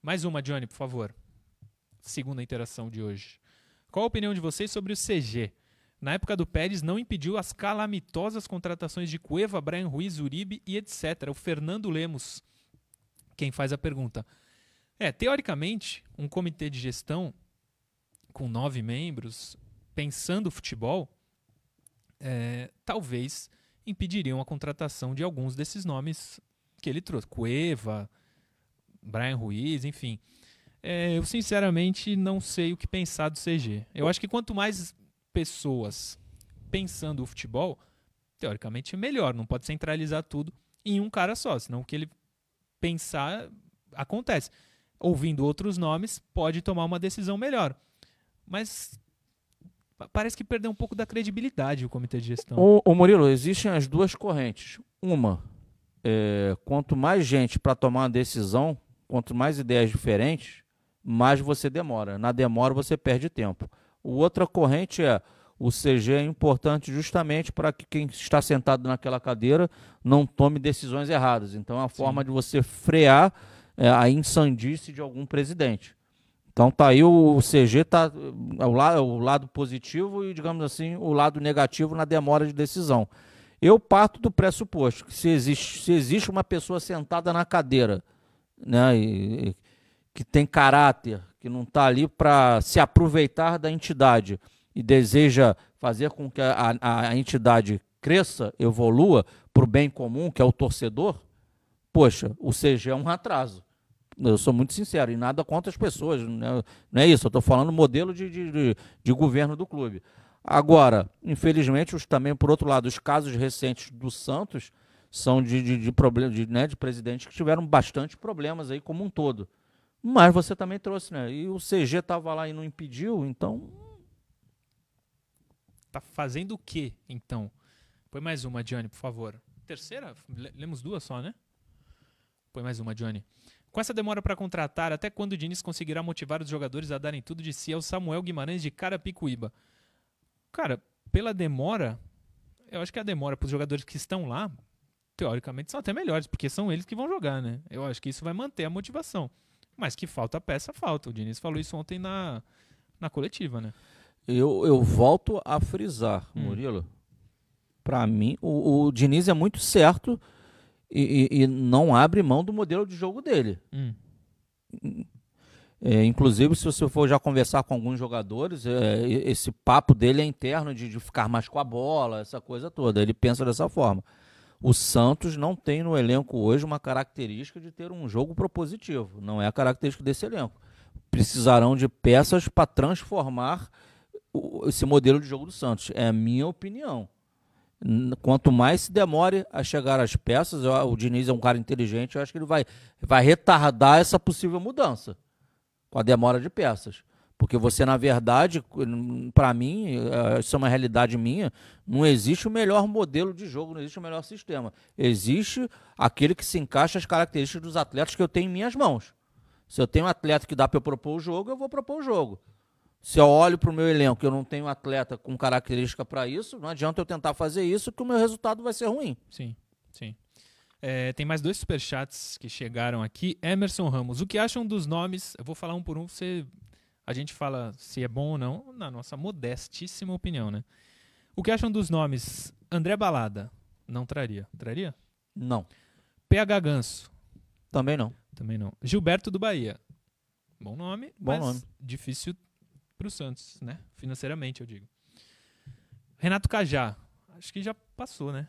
Mais uma, Johnny, por favor. Segunda interação de hoje. Qual a opinião de vocês sobre o CG? Na época do Pérez, não impediu as calamitosas contratações de Cueva, Brian Ruiz, Uribe e etc. O Fernando Lemos, quem faz a pergunta. É, teoricamente, um comitê de gestão com nove membros, pensando futebol, é, talvez impediriam a contratação de alguns desses nomes que ele trouxe. Cueva, Brian Ruiz, enfim. É, eu sinceramente não sei o que pensar do CG. Eu acho que quanto mais pessoas pensando o futebol, teoricamente é melhor. Não pode centralizar tudo em um cara só, senão o que ele pensar acontece. Ouvindo outros nomes, pode tomar uma decisão melhor. Mas parece que perdeu um pouco da credibilidade o comitê de gestão. O, Murilo, existem as duas correntes. Uma, é, quanto mais gente para tomar uma decisão, quanto mais ideias diferentes, mais você demora. Na demora você perde tempo. O outra corrente é o CG é importante justamente para que quem está sentado naquela cadeira não tome decisões erradas. Então é uma Sim. forma de você frear é, a insandice de algum presidente. Então tá aí o, CG tá o, lado, o lado positivo e digamos assim o lado negativo na demora de decisão. Eu parto do pressuposto que se existe, se existe uma pessoa sentada na cadeira, né, e, e, que tem caráter, que não está ali para se aproveitar da entidade e deseja fazer com que a, a, a entidade cresça, evolua para o bem comum, que é o torcedor, poxa, o CG é um atraso. Eu sou muito sincero, e nada contra as pessoas, né? não é isso, eu estou falando modelo de, de, de, de governo do clube. Agora, infelizmente, os, também, por outro lado, os casos recentes do Santos são de, de, de, problem, de, né, de presidentes que tiveram bastante problemas aí como um todo. Mas você também trouxe, né? E o CG estava lá e não impediu, então. Tá fazendo o quê, então? Põe mais uma, Johnny, por favor. Terceira? Lemos duas só, né? Põe mais uma, Johnny. Com essa demora para contratar, até quando o Diniz conseguirá motivar os jogadores a darem tudo de si ao Samuel Guimarães de Carapicuíba? Cara, pela demora, eu acho que a demora para os jogadores que estão lá, teoricamente, são até melhores, porque são eles que vão jogar, né? Eu acho que isso vai manter a motivação. Mas que falta peça, falta. O Diniz falou isso ontem na, na coletiva, né? Eu, eu volto a frisar, hum. Murilo. Para mim, o, o Diniz é muito certo e, e, e, não abre mão do modelo de jogo dele. Hum. É, inclusive, se você for já conversar com alguns jogadores, é, esse papo dele é interno de, de, ficar mais com a bola, essa coisa toda. Ele pensa dessa forma. O Santos não tem no elenco hoje uma característica de ter um jogo propositivo. Não é a característica desse elenco. Precisarão de peças para transformar o, esse modelo de jogo do Santos. É a minha opinião. Quanto mais se demore a chegar às peças, o Diniz é um cara inteligente, eu acho que ele vai, vai retardar essa possível mudança com a demora de peças. Porque você, na verdade, para mim, eh, isso é uma realidade minha, não existe o melhor modelo de jogo, não existe o melhor sistema. Existe aquele que se encaixa às características dos atletas que eu tenho em minhas mãos. Se eu tenho um atleta que dá para eu propor o jogo, eu vou propor o jogo. Se eu olho para o meu elenco eu não tenho atleta com característica para isso, não adianta eu tentar fazer isso que o meu resultado vai ser ruim. Sim, sim. É, tem mais dois superchats que chegaram aqui. Emerson Ramos, o que acham dos nomes? Eu vou falar um por um, você, a gente fala se é bom ou não, na nossa modestíssima opinião, né? O que acham dos nomes André Balada. Não traria. Traria? Não. PH Ganso. Também não. Também não. Gilberto do Bahia. Bom nome, Bom nome. difícil pro Santos, né? Financeiramente, eu digo. Renato Cajá. Acho que já passou, né?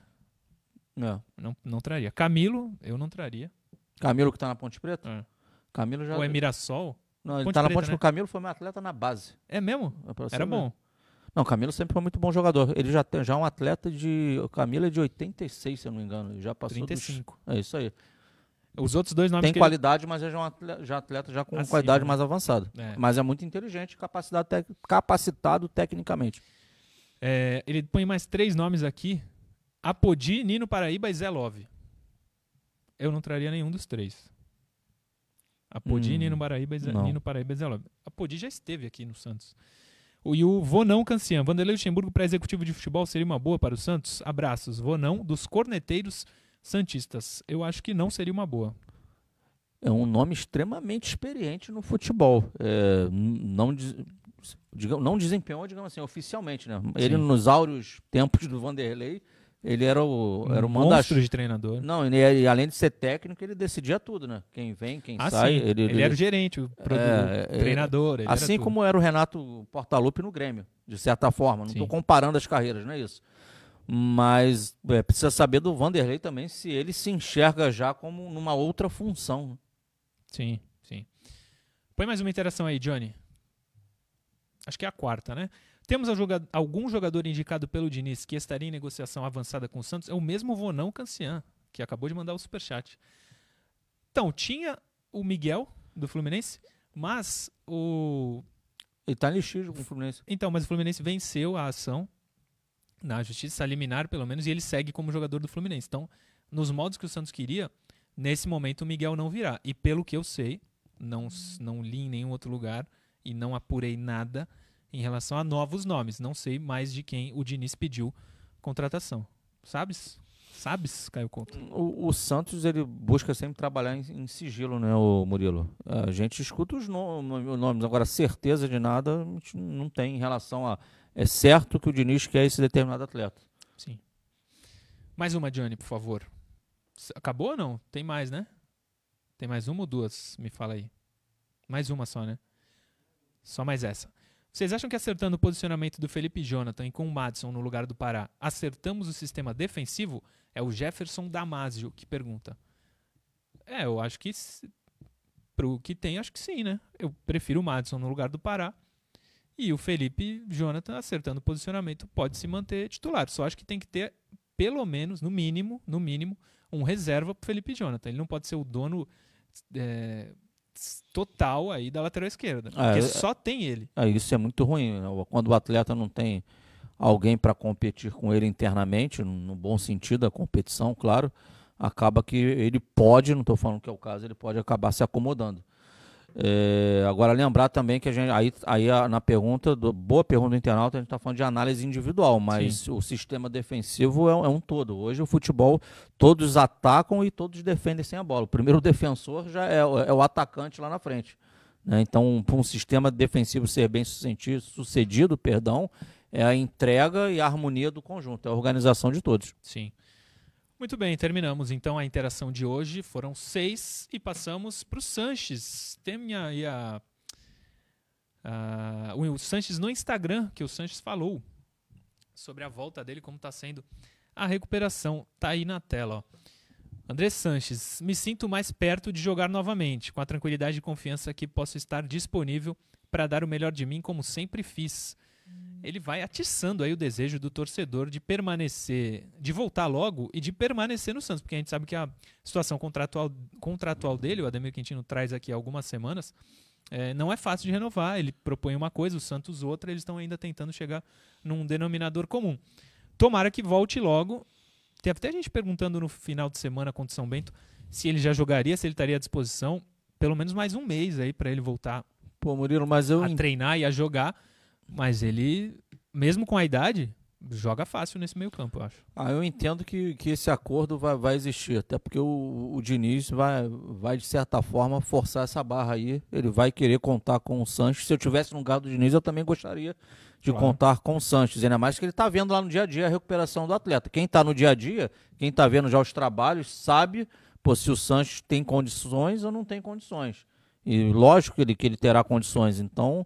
É. Não, não traria. Camilo, eu não traria. Camilo que tá na Ponte Preta? É. Camilo já. Ou é Mirassol? Não, ele Ponte tá na Preta, Ponte né? O Camilo foi meu atleta na base. É mesmo? É Era bom. Não, o Camilo sempre foi muito bom jogador. Ele já tem já é um atleta de. O Camilo é de 86, se eu não me engano. Ele já passou 35. dos. É isso aí. Os outros dois nomes Tem qualidade, mas é já um atleta já, atleta já com Acima, qualidade né? mais avançada. ele... é. Mas é muito inteligente, capacidade tec- capacitado tecnicamente. É, ele põe mais três nomes aqui. Apodi, Nino Paraíba e Zé Love. Eu não traria nenhum dos três. Apodi, Hum, Nino Paraíba Zé. Nino Paraíba e Zé Love. Apodi já esteve aqui no Santos. O, e o Vonão Cancian. Vanderlei Luxemburgo para executivo de futebol seria uma boa para o Santos? Abraços. Vonão dos corneteiros santistas. Eu acho que não seria uma boa. É um nome extremamente experiente no futebol. É, não, digamos, não desempenhou, digamos assim, oficialmente, né? Ele Sim. nos áureos tempos do Vanderlei, ele era o, era o um monstro de treinador. Não, ele, além de ser técnico, ele decidia tudo, né? Quem vem, quem Ah, sai. sim. Ele, era o gerente, o, É, o é, treinador. ele era Assim tudo. como era o Renato Portaluppi no Grêmio, de certa forma. Não estou comparando as carreiras, não é isso. Mas é, precisa saber do Vanderlei também se ele se enxerga já como numa outra função. Sim, sim. Põe mais uma interação aí, Johnny. Acho que é a quarta, né? Temos joga- algum jogador indicado pelo Diniz que estaria em negociação avançada com o Santos? É o mesmo Vonão Cancian, que acabou de mandar o superchat. Então, tinha o Miguel, do Fluminense, mas o. Ele tá com o Fluminense. Então, mas o Fluminense venceu a ação na justiça liminar, pelo menos, e ele segue como jogador do Fluminense. Então, nos modos que o Santos queria, nesse momento o Miguel não virá. E pelo que eu sei, não, s- não li em nenhum outro lugar e não apurei nada em relação a novos nomes. Não sei mais de quem o Diniz pediu contratação. Sabes? Sabes, Caio Couto? O, o Santos ele busca sempre trabalhar em, em sigilo, né, o Murilo? A gente escuta os no- no- nomes, agora certeza de nada a gente não tem em relação a. É certo que o Diniz quer esse determinado atleta. Sim. Mais uma, Johnny, por favor. Acabou ou não? Tem mais, né? Tem mais uma ou duas? Me fala aí. Mais uma só, né? Só mais essa. Vocês acham que acertando o posicionamento do Felipe Jonathan e com o Madison no lugar do Pará, acertamos o sistema defensivo? É o Jefferson Damasio que pergunta. É, eu acho que pro que tem, acho que sim, né? Eu prefiro o Madison no lugar do Pará. E o Felipe Jonathan acertando o posicionamento pode se manter titular. Só acho que tem que ter pelo menos, no mínimo, no mínimo, um reserva pro Felipe Jonathan. Ele não pode ser o dono é, total aí da lateral esquerda. Ah, porque é- só tem ele. Ah, isso é muito ruim. né? Quando o atleta não tem alguém para competir com ele internamente, no- no bom sentido da competição, claro, acaba que ele pode, não estou falando que é o caso, ele pode acabar se acomodando. É, agora lembrar também que a gente aí, aí na pergunta do, boa pergunta do internauta a gente está falando de análise individual, mas o sistema defensivo é, um- é um todo. Hoje o futebol todos atacam e todos defendem sem a bola. O primeiro defensor já é, o- é o atacante lá na frente. né? Então, para um sistema defensivo ser bem sucedido, sucedido, perdão, é a entrega e a harmonia do conjunto, é a organização de todos. Sim. Muito bem, terminamos então a interação de hoje. Foram seis e passamos para o Sanches. Tem aí a, o Sanches no Instagram, que o Sanches falou sobre a volta dele, como está sendo a recuperação. Tá aí na tela. Ó. André Sanches, me sinto mais perto de jogar novamente, com a tranquilidade e confiança que posso estar disponível para dar o melhor de mim, como sempre fiz ele vai atiçando aí o desejo do torcedor de permanecer, de voltar logo e de permanecer no Santos, porque a gente sabe que a situação contratual, contratual dele, o Ademir Quintino traz aqui há algumas semanas, é, não é fácil de renovar. Ele propõe uma coisa, o Santos outra, eles estão ainda tentando chegar num denominador comum. Tomara que volte logo. Teve até gente perguntando no final de semana contra o São Bento se ele já jogaria, se ele estaria à disposição, pelo menos mais um mês aí para ele voltar Pô, Murilo, mas eu a treinar e a jogar, mas ele, mesmo com a idade, joga fácil nesse meio campo, eu acho. Ah, eu entendo que, que esse acordo vai, vai existir, até porque o, o Diniz vai, vai, de certa forma, forçar essa barra aí. Ele vai querer contar com o Sanches. Se eu tivesse no lugar do Diniz, eu também gostaria de claro. contar com o Sanches. Ainda mais que ele está vendo lá no dia a dia a recuperação do atleta. Quem está no dia a dia, quem está vendo já os trabalhos, sabe pô, se o Sanches tem condições ou não tem condições. E lógico que ele, que ele terá condições. Então,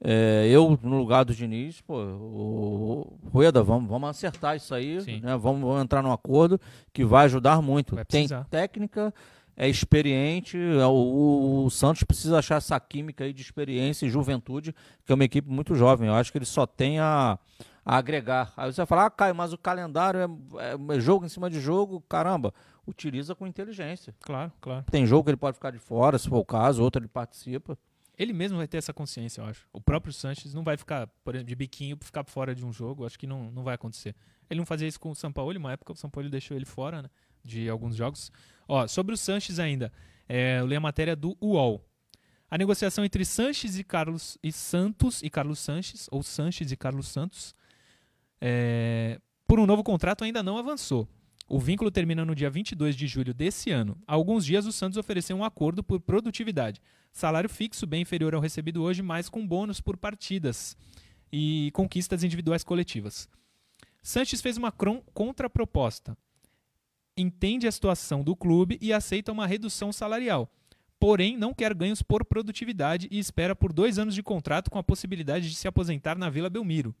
é, eu, no lugar do Diniz, pô, o, Rueda, vamos, vamos acertar isso aí, né? vamos, vamos, entrar num acordo que vai ajudar muito. Tem técnica, é experiente, é, o, o, Santos precisa achar essa química aí de experiência e juventude, que é uma equipe muito jovem. Eu acho que ele só tem a, a agregar. Aí você vai falar, ah, Caio, mas o calendário é, é, jogo em cima de jogo, caramba, utiliza com inteligência. Claro, claro. Tem jogo que ele pode ficar de fora, se for o caso, outro ele participa. Ele mesmo vai ter essa consciência, eu acho. O próprio Sanches não vai ficar, por exemplo, de biquinho ficar fora de um jogo. Acho que não, não vai acontecer. Ele não fazia isso com o São Paulo, uma época o São Paulo deixou ele fora né, de alguns jogos. Ó, sobre o Sanches ainda, é, eu li a matéria do UOL. A negociação entre Sanches e Carlos e Santos e Carlos Sanches, ou Sanches e Carlos Santos, é, por um novo contrato ainda não avançou. O vínculo termina no dia 22 de julho desse ano. Há alguns dias, o Santos ofereceu um acordo por produtividade. Salário fixo bem inferior ao recebido hoje, mas com bônus por partidas e conquistas individuais coletivas. Sanches fez uma contraproposta. Entende a situação do clube e aceita uma redução salarial. Porém, não quer ganhos por produtividade e espera por dois anos de contrato com a possibilidade de se aposentar na Vila Belmiro.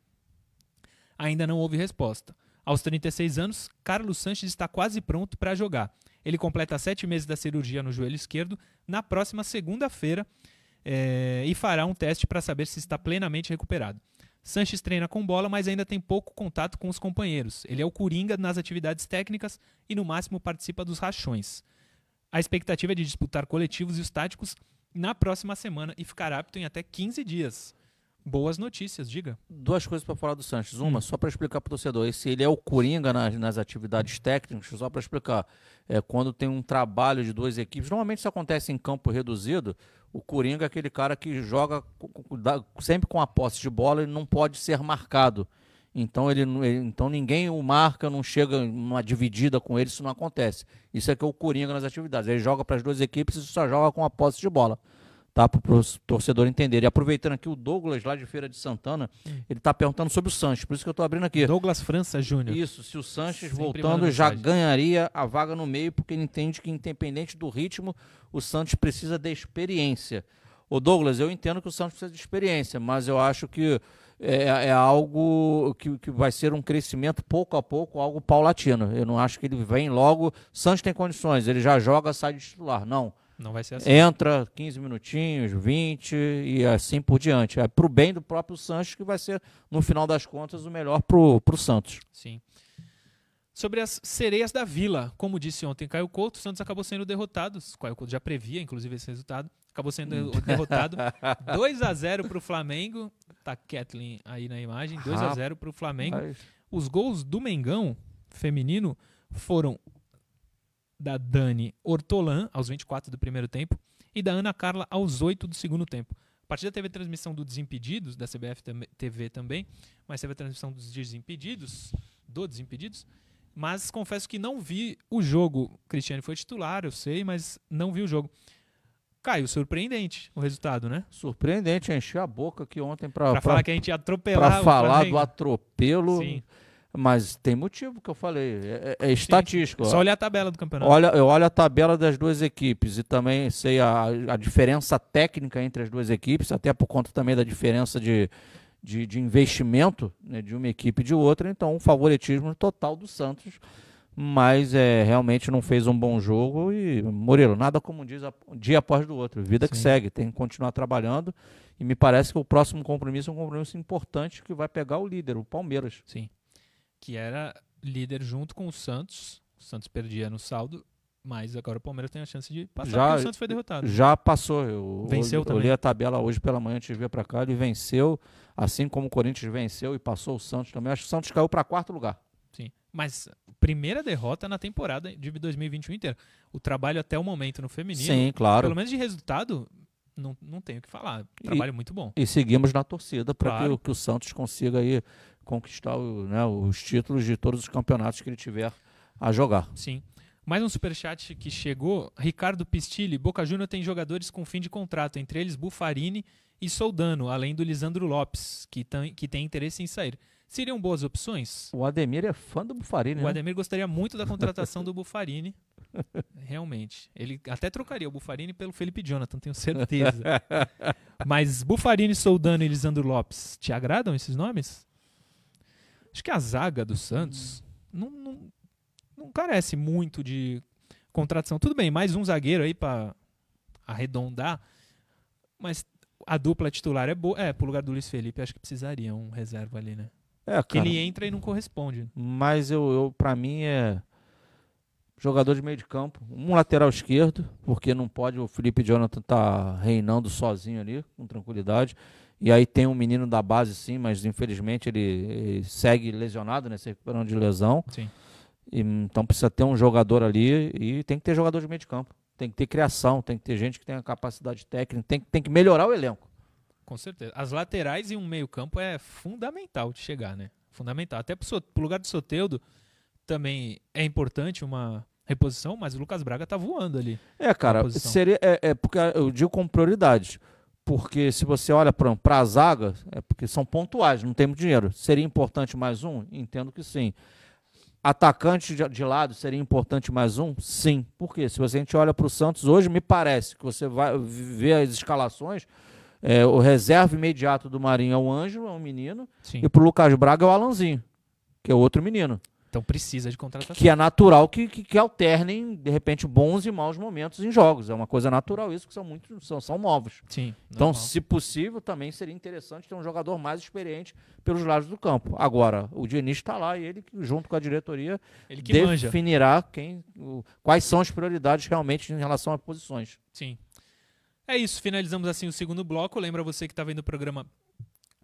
Ainda não houve resposta. Aos 36 anos, Carlos Sanches está quase pronto para jogar. Ele completa sete meses da cirurgia no joelho esquerdo na próxima segunda-feira é, e fará um teste para saber se está plenamente recuperado. Sanches treina com bola, mas ainda tem pouco contato com os companheiros. Ele é o coringa nas atividades técnicas e no máximo participa dos rachões. A expectativa é de disputar coletivos e os táticos na próxima semana e ficar apto em até 15 dias. Boas notícias, diga. Duas coisas para falar do Sanches. Uma, hum. só para explicar para o torcedor, se ele é o coringa nas, nas atividades técnicas, só para explicar, é quando tem um trabalho de duas equipes, normalmente isso acontece em campo reduzido, o coringa é aquele cara que joga sempre com a posse de bola e não pode ser marcado. Então ele, então ninguém o marca, não chega numa dividida com ele, isso não acontece. Isso é que é o coringa nas atividades. Ele joga para as duas equipes e só joga com a posse de bola tá? Para o torcedor entender. E aproveitando aqui o Douglas, lá de Feira de Santana, ele está perguntando sobre o Sanches, por isso que eu estou abrindo aqui. Douglas França Júnior. Isso, se o Sanches Sempre voltando já ganharia a vaga no meio, porque ele entende que, independente do ritmo, o Santos precisa de experiência. O Douglas, eu entendo que o Santos precisa de experiência, mas eu acho que é, é, algo que, que vai ser um crescimento pouco a pouco, algo paulatino. Eu não acho que ele vem logo. Santos tem condições, ele já joga, sai de titular. Não. Não vai ser assim. Entra 15 minutinhos, 20 e assim por diante. É para o bem do próprio Santos que vai ser, no final das contas, o melhor para o Santos. Sim. Sobre as sereias da Vila, como disse ontem Caio Couto, o Santos acabou sendo derrotado. Caio Couto já previa, inclusive, esse resultado. Acabou sendo derrotado 2 a 0 para o Flamengo. Tá Kathleen aí na imagem. 2 a 0 para o Flamengo. Os gols do Mengão feminino foram da Dani Ortolan, aos 24 do primeiro tempo, e da Ana Carla, aos 8 do segundo tempo. A partida teve a transmissão do Desimpedidos, da CBF TV também, mas teve a transmissão dos Desimpedidos, do Desimpedidos, mas confesso que não vi o jogo. Cristiane foi titular, eu sei, mas não vi o jogo. Caio, surpreendente o resultado, né? Surpreendente, enchi a boca aqui ontem para falar que a gente ia atropelar Para falar do atropelo. Sim. Mas tem motivo que eu falei. É, é, é estatístico. Só olhar a tabela do campeonato. Olha, eu olho a tabela das duas equipes e também sei a, a diferença técnica entre as duas equipes, até por conta também da diferença de, de, de investimento né, de uma equipe e de outra. Então, um favoritismo total do Santos. Mas é, realmente não fez um bom jogo e, Murilo, nada como um dia, dia após do outro. Vida Sim. que segue, tem que continuar trabalhando. E me parece que o próximo compromisso é um compromisso importante que vai pegar o líder, o Palmeiras. Sim que era líder junto com o Santos. O Santos perdia no saldo, mas agora o Palmeiras tem a chance de passar, já, o Santos foi derrotado. Já passou. Eu venceu também. olhei a tabela hoje pela manhã de vir para cá, ele venceu, assim como o Corinthians venceu e passou o Santos também. Acho que o Santos caiu para quarto lugar. Sim, mas primeira derrota na temporada de 2021 inteira. O trabalho até o momento no feminino, Sim, claro. pelo menos de resultado, não, não tenho o que falar. Trabalho muito bom. E seguimos na torcida para Claro. que, que o Santos consiga aí conquistar o- né, os títulos de todos os campeonatos que ele tiver a jogar. Sim. Mais um superchat que chegou. Ricardo Pistilli. Boca Juniors tem jogadores com fim de contrato, entre eles Bufarini e Soldano, além do Lisandro Lopes, que, tam- que tem interesse em sair. Seriam boas opções? O Ademir é fã do Bufarini, O né? Ademir gostaria muito da contratação do Bufarini. Realmente. Ele até trocaria o Bufarini pelo Felipe Jonathan, tenho certeza. Mas Bufarini, Soldano e Lisandro Lopes, te agradam esses nomes? Acho que a zaga do Santos não, não, não carece muito de contratação. Tudo bem, mais um zagueiro aí para arredondar, mas a dupla titular é boa. É, pro lugar do Luiz Felipe, acho que precisaria um reserva ali, né? É, Que cara, ele entra e não corresponde. mas eu, eu para mim é jogador de meio de campo, um lateral esquerdo, porque não pode o Felipe Jonathan tá reinando sozinho ali, com tranquilidade. E aí tem um menino da base sim, mas infelizmente ele, ele segue lesionado, né, se recuperando de lesão. Sim. E, então precisa ter um jogador ali e tem que ter jogador de meio de campo. Tem que ter criação, tem que ter gente que tenha capacidade técnica, tem, que- tem que melhorar o elenco. Com certeza. As laterais e um meio-campo é fundamental de chegar, né? Fundamental. Até pro, So- pro lugar do Soteudo também é importante uma reposição, mas o Lucas Braga tá voando ali. É, cara, seria, é, é porque eu digo com prioridades. Porque se você olha para a zaga, é porque são pontuais, não tem muito dinheiro. Seria importante mais um? Entendo que sim. Atacante de, de lado, seria importante mais um? Sim. Por quê? Se você, a gente olha para o Santos hoje, me parece que você vai ver as escalações. é, o reserva imediato do Marinho é o Ângelo, é um menino. Sim. E pro Lucas Braga é o Alanzinho, que é outro menino. Então precisa de contratação. Que é natural que, que, que alternem, de repente, bons e maus momentos em jogos. É uma coisa natural isso, que são muito, são, são novos. Sim. Então, normal. se possível, também seria interessante ter um jogador mais experiente pelos lados do campo. Agora, o Diniz está lá e ele, junto com a diretoria, ele que manja. definirá quem, o- quais são as prioridades realmente em relação a posições. Sim. É isso, finalizamos assim o segundo bloco. Lembra você que está vendo o programa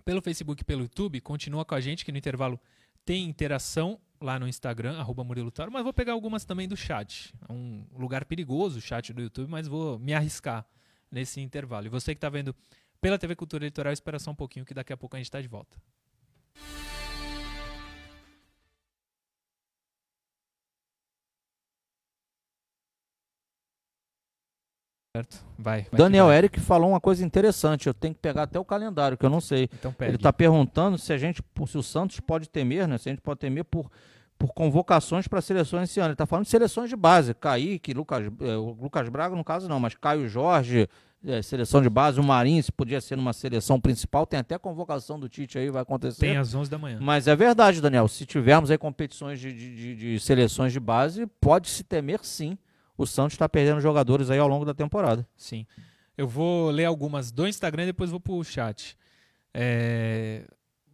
pelo Facebook e pelo YouTube, continua com a gente que no intervalo tem interação lá no Instagram, arroba Murilo Taro, mas vou pegar algumas também do chat. É um lugar perigoso o chat do YouTube, mas vou me arriscar nesse intervalo. E você que está vendo pela TV Cultura Eleitoral, espera só um pouquinho que daqui a pouco a gente está de volta. Certo? Vai. vai Daniel vai. Eric falou uma coisa interessante. Eu tenho que pegar até o calendário, que eu não sei. Então pegue. Ele está perguntando se a gente, se o Santos pode temer, né? Se a gente pode temer por, por convocações para seleções esse ano. Ele está falando de seleções de base. Kaique, Lucas, eh, Lucas Braga, no caso, não, mas Caio Jorge, eh, seleção de base, o Marinho, se podia ser numa seleção principal. Tem até convocação do Tite aí, vai acontecer. Tem às 11 da manhã. Mas é verdade, Daniel. Se tivermos aí competições de, de- de- de seleções de base, pode se temer sim. O Santos está perdendo jogadores aí ao longo da temporada. Sim. Eu vou ler algumas do Instagram e depois vou pro chat. É,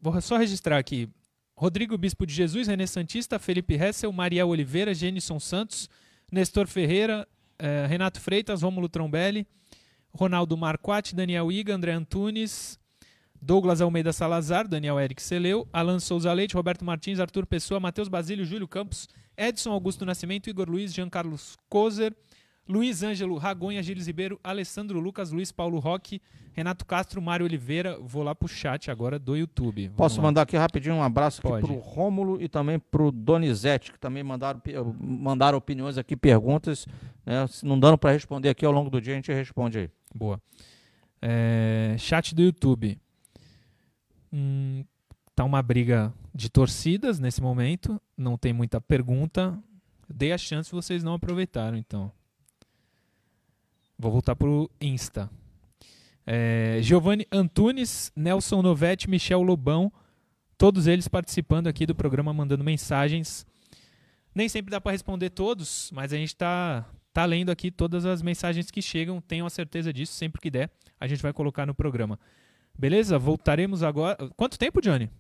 Vou só registrar aqui. Rodrigo Bispo de Jesus, René Santista, Felipe Hessel, Mariel Oliveira, Genison Santos, Nestor Ferreira, eh, Renato Freitas, Rômulo Trombelli, Ronaldo Marquati, Daniel Iga, André Antunes, Douglas Almeida Salazar, Daniel Eric Celeu, Alan Souza Leite, Roberto Martins, Arthur Pessoa, Matheus Basílio, Júlio Campos, Edson Augusto Nascimento, Igor Luiz, Jean Carlos Kozer, Luiz Ângelo Ragonha, Gilles Ribeiro, Alessandro Lucas, Luiz Paulo Roque, Renato Castro, Mário Oliveira. Vou lá pro chat agora do YouTube. Vamos Posso lá. mandar aqui rapidinho um abraço aqui Pode. pro Rômulo e também pro Donizete, que também mandaram, mandaram opiniões aqui, perguntas. né? Se não dando para responder aqui ao longo do dia, a gente responde aí. Boa. É, chat do YouTube. Hum, tá uma briga de torcidas nesse momento. Não tem muita pergunta. Dei a chance, vocês não aproveitaram, então. Vou voltar pro Insta. É, Giovanni Antunes, Nelson Novetti, Michel Lobão. Todos eles participando aqui do programa, mandando mensagens. Nem sempre dá para responder todos, mas a gente tá, tá lendo aqui todas as mensagens que chegam. Tenham a certeza disso, sempre que der, a gente vai colocar no programa. Beleza? Voltaremos agora. Quanto tempo, Johnny?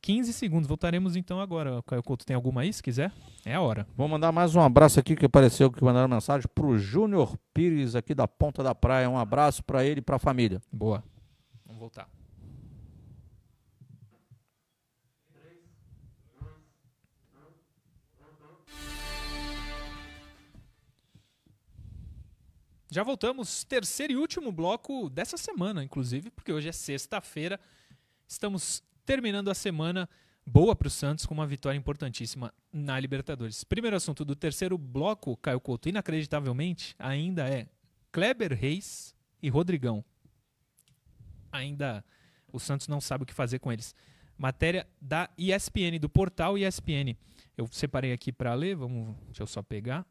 15 segundos. Voltaremos então agora. Caio Couto, tem alguma aí, se quiser? É a hora. Vou mandar mais um abraço aqui que apareceu, que mandaram mensagem pro Júnior Pires aqui da Ponta da Praia. Um abraço para ele e para a família. Boa. Vamos voltar. Já voltamos, terceiro e último bloco dessa semana, inclusive, porque hoje é sexta-feira. Estamos terminando a semana boa para o Santos com uma vitória importantíssima na Libertadores. Primeiro assunto do terceiro bloco, Caio Couto, inacreditavelmente, ainda é Kleber Reis e Rodrigão. Ainda o Santos não sabe o que fazer com eles. Matéria da ESPN, do portal ESPN. Eu separei aqui para ler, vamos, deixa eu só pegar.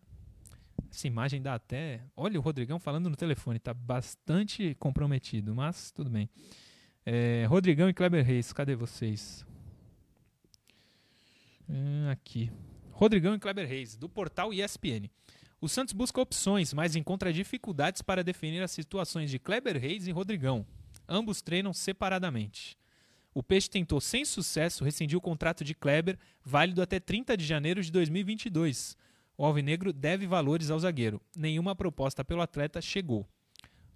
Essa imagem dá até. Olha o Rodrigão falando no telefone, tá bastante comprometido, mas tudo bem. É, Rodrigão e Kleber Reis, cadê vocês? Hum, aqui. Rodrigão e Kleber Reis, do portal ESPN. O Santos busca opções, mas encontra dificuldades para definir as situações de Kleber Reis e Rodrigão. Ambos treinam separadamente. O Peixe tentou sem sucesso rescindir o contrato de Kleber, válido até 30 de janeiro de 2022. O Alvinegro deve valores ao zagueiro. Nenhuma proposta pelo atleta chegou.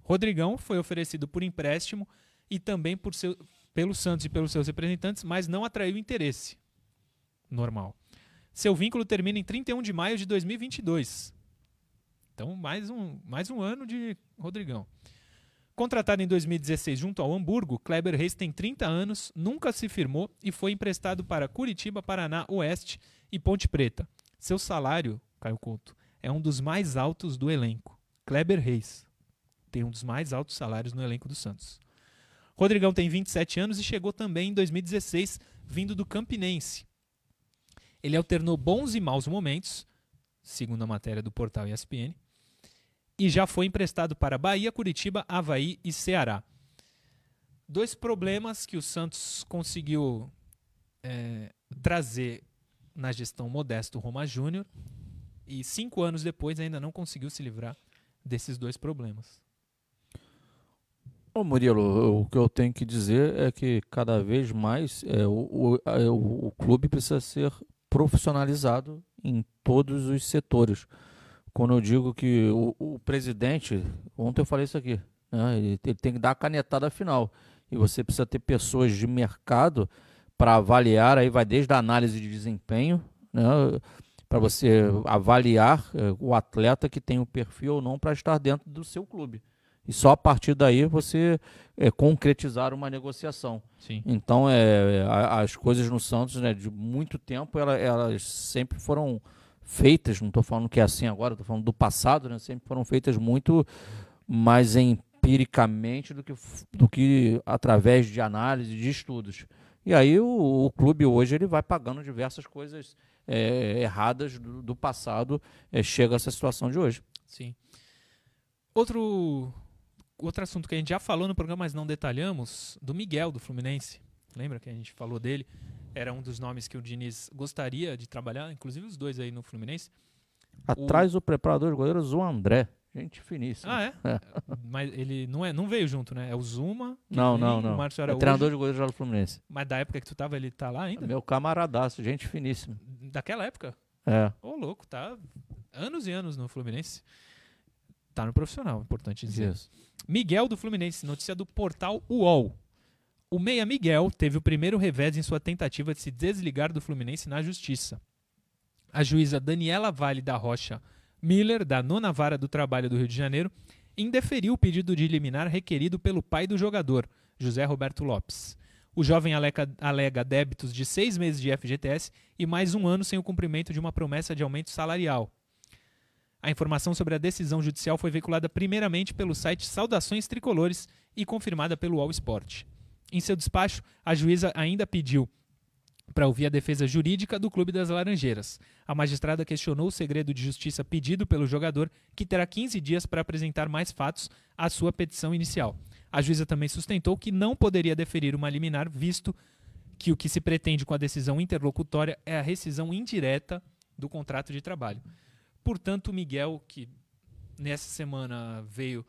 Rodrigão foi oferecido por empréstimo e também por seu, pelo Santos e pelos seus representantes, mas não atraiu interesse. Normal. Seu vínculo termina em 31 de maio de 2022. Então, mais um, mais um ano de Rodrigão. Contratado em 2016 junto ao Hamburgo, Kleber Reis tem 30 anos, nunca se firmou e foi emprestado para Curitiba, Paraná, Oeste e Ponte Preta. Seu salário, Caio Couto, é um dos mais altos do elenco. Kleber Reis tem um dos mais altos salários no elenco do Santos. Rodrigão tem 27 anos e chegou também em 2016, vindo do Campinense. Ele alternou bons e maus momentos, segundo a matéria do portal ESPN, e já foi emprestado para Bahia, Curitiba, Havaí e Ceará. Dois problemas que o Santos conseguiu é, trazer na gestão Modesto Roma Júnior e cinco anos depois ainda não conseguiu se livrar desses dois problemas. Ô Murilo, o que eu tenho que dizer é que cada vez mais é, o, o, o clube precisa ser profissionalizado em todos os setores. Quando eu digo que o, o presidente, ontem eu falei isso aqui, né, ele, ele, tem que dar a canetada final. E você precisa ter pessoas de mercado para avaliar, aí vai desde a análise de desempenho, né, para você avaliar é, o atleta que tem o perfil ou não para estar dentro do seu clube. E só a partir daí você é, concretizar uma negociação. Sim. Então, é, as coisas no Santos, né, de muito tempo, elas, elas sempre foram feitas, não estou falando que é assim agora, estou falando do passado, né, sempre foram feitas muito mais empiricamente do que, do que através de análise, de estudos. E aí o, o clube hoje ele vai pagando diversas coisas é, erradas do, do passado, é, chega a essa situação de hoje. Sim. Outro outro assunto que a gente já falou no programa, mas não detalhamos, do Miguel, do Fluminense. Lembra que a gente falou dele? Era um dos nomes que o Diniz gostaria de trabalhar, inclusive os dois aí no Fluminense. Atrás o, o preparador de goleiros, o André. Gente finíssima. Ah, é? é? Mas ele não, é, não veio junto, né? É o Zuma. Não, vem, não, não. O Márcio Araújo. É treinador de goleiros do Fluminense. Mas da época que tu tava, ele tá lá ainda? Meu camaradaço, gente finíssima. Daquela época? É. Ô, louco, tá anos e anos no Fluminense. Tá no profissional, importante dizer. Isso. Miguel do Fluminense, notícia do portal UOL. O meia Miguel teve o primeiro revés em sua tentativa de se desligar do Fluminense na justiça. A juíza Daniela Vale da Rocha Miller, da nona vara do trabalho do Rio de Janeiro, indeferiu o pedido de liminar requerido pelo pai do jogador, José Roberto Lopes. O jovem alega, alega débitos de seis meses de FGTS e mais um ano sem o cumprimento de uma promessa de aumento salarial. A informação sobre a decisão judicial foi veiculada primeiramente pelo site Saudações Tricolores e confirmada pelo All Sport. Em seu despacho, a juíza ainda pediu para ouvir a defesa jurídica do Clube das Laranjeiras. A magistrada questionou o segredo de justiça pedido pelo jogador, que terá 15 dias para apresentar mais fatos à sua petição inicial. A juíza também sustentou que não poderia deferir uma liminar, visto que o que se pretende com a decisão interlocutória é a rescisão indireta do contrato de trabalho. Portanto, Miguel, que nessa semana veio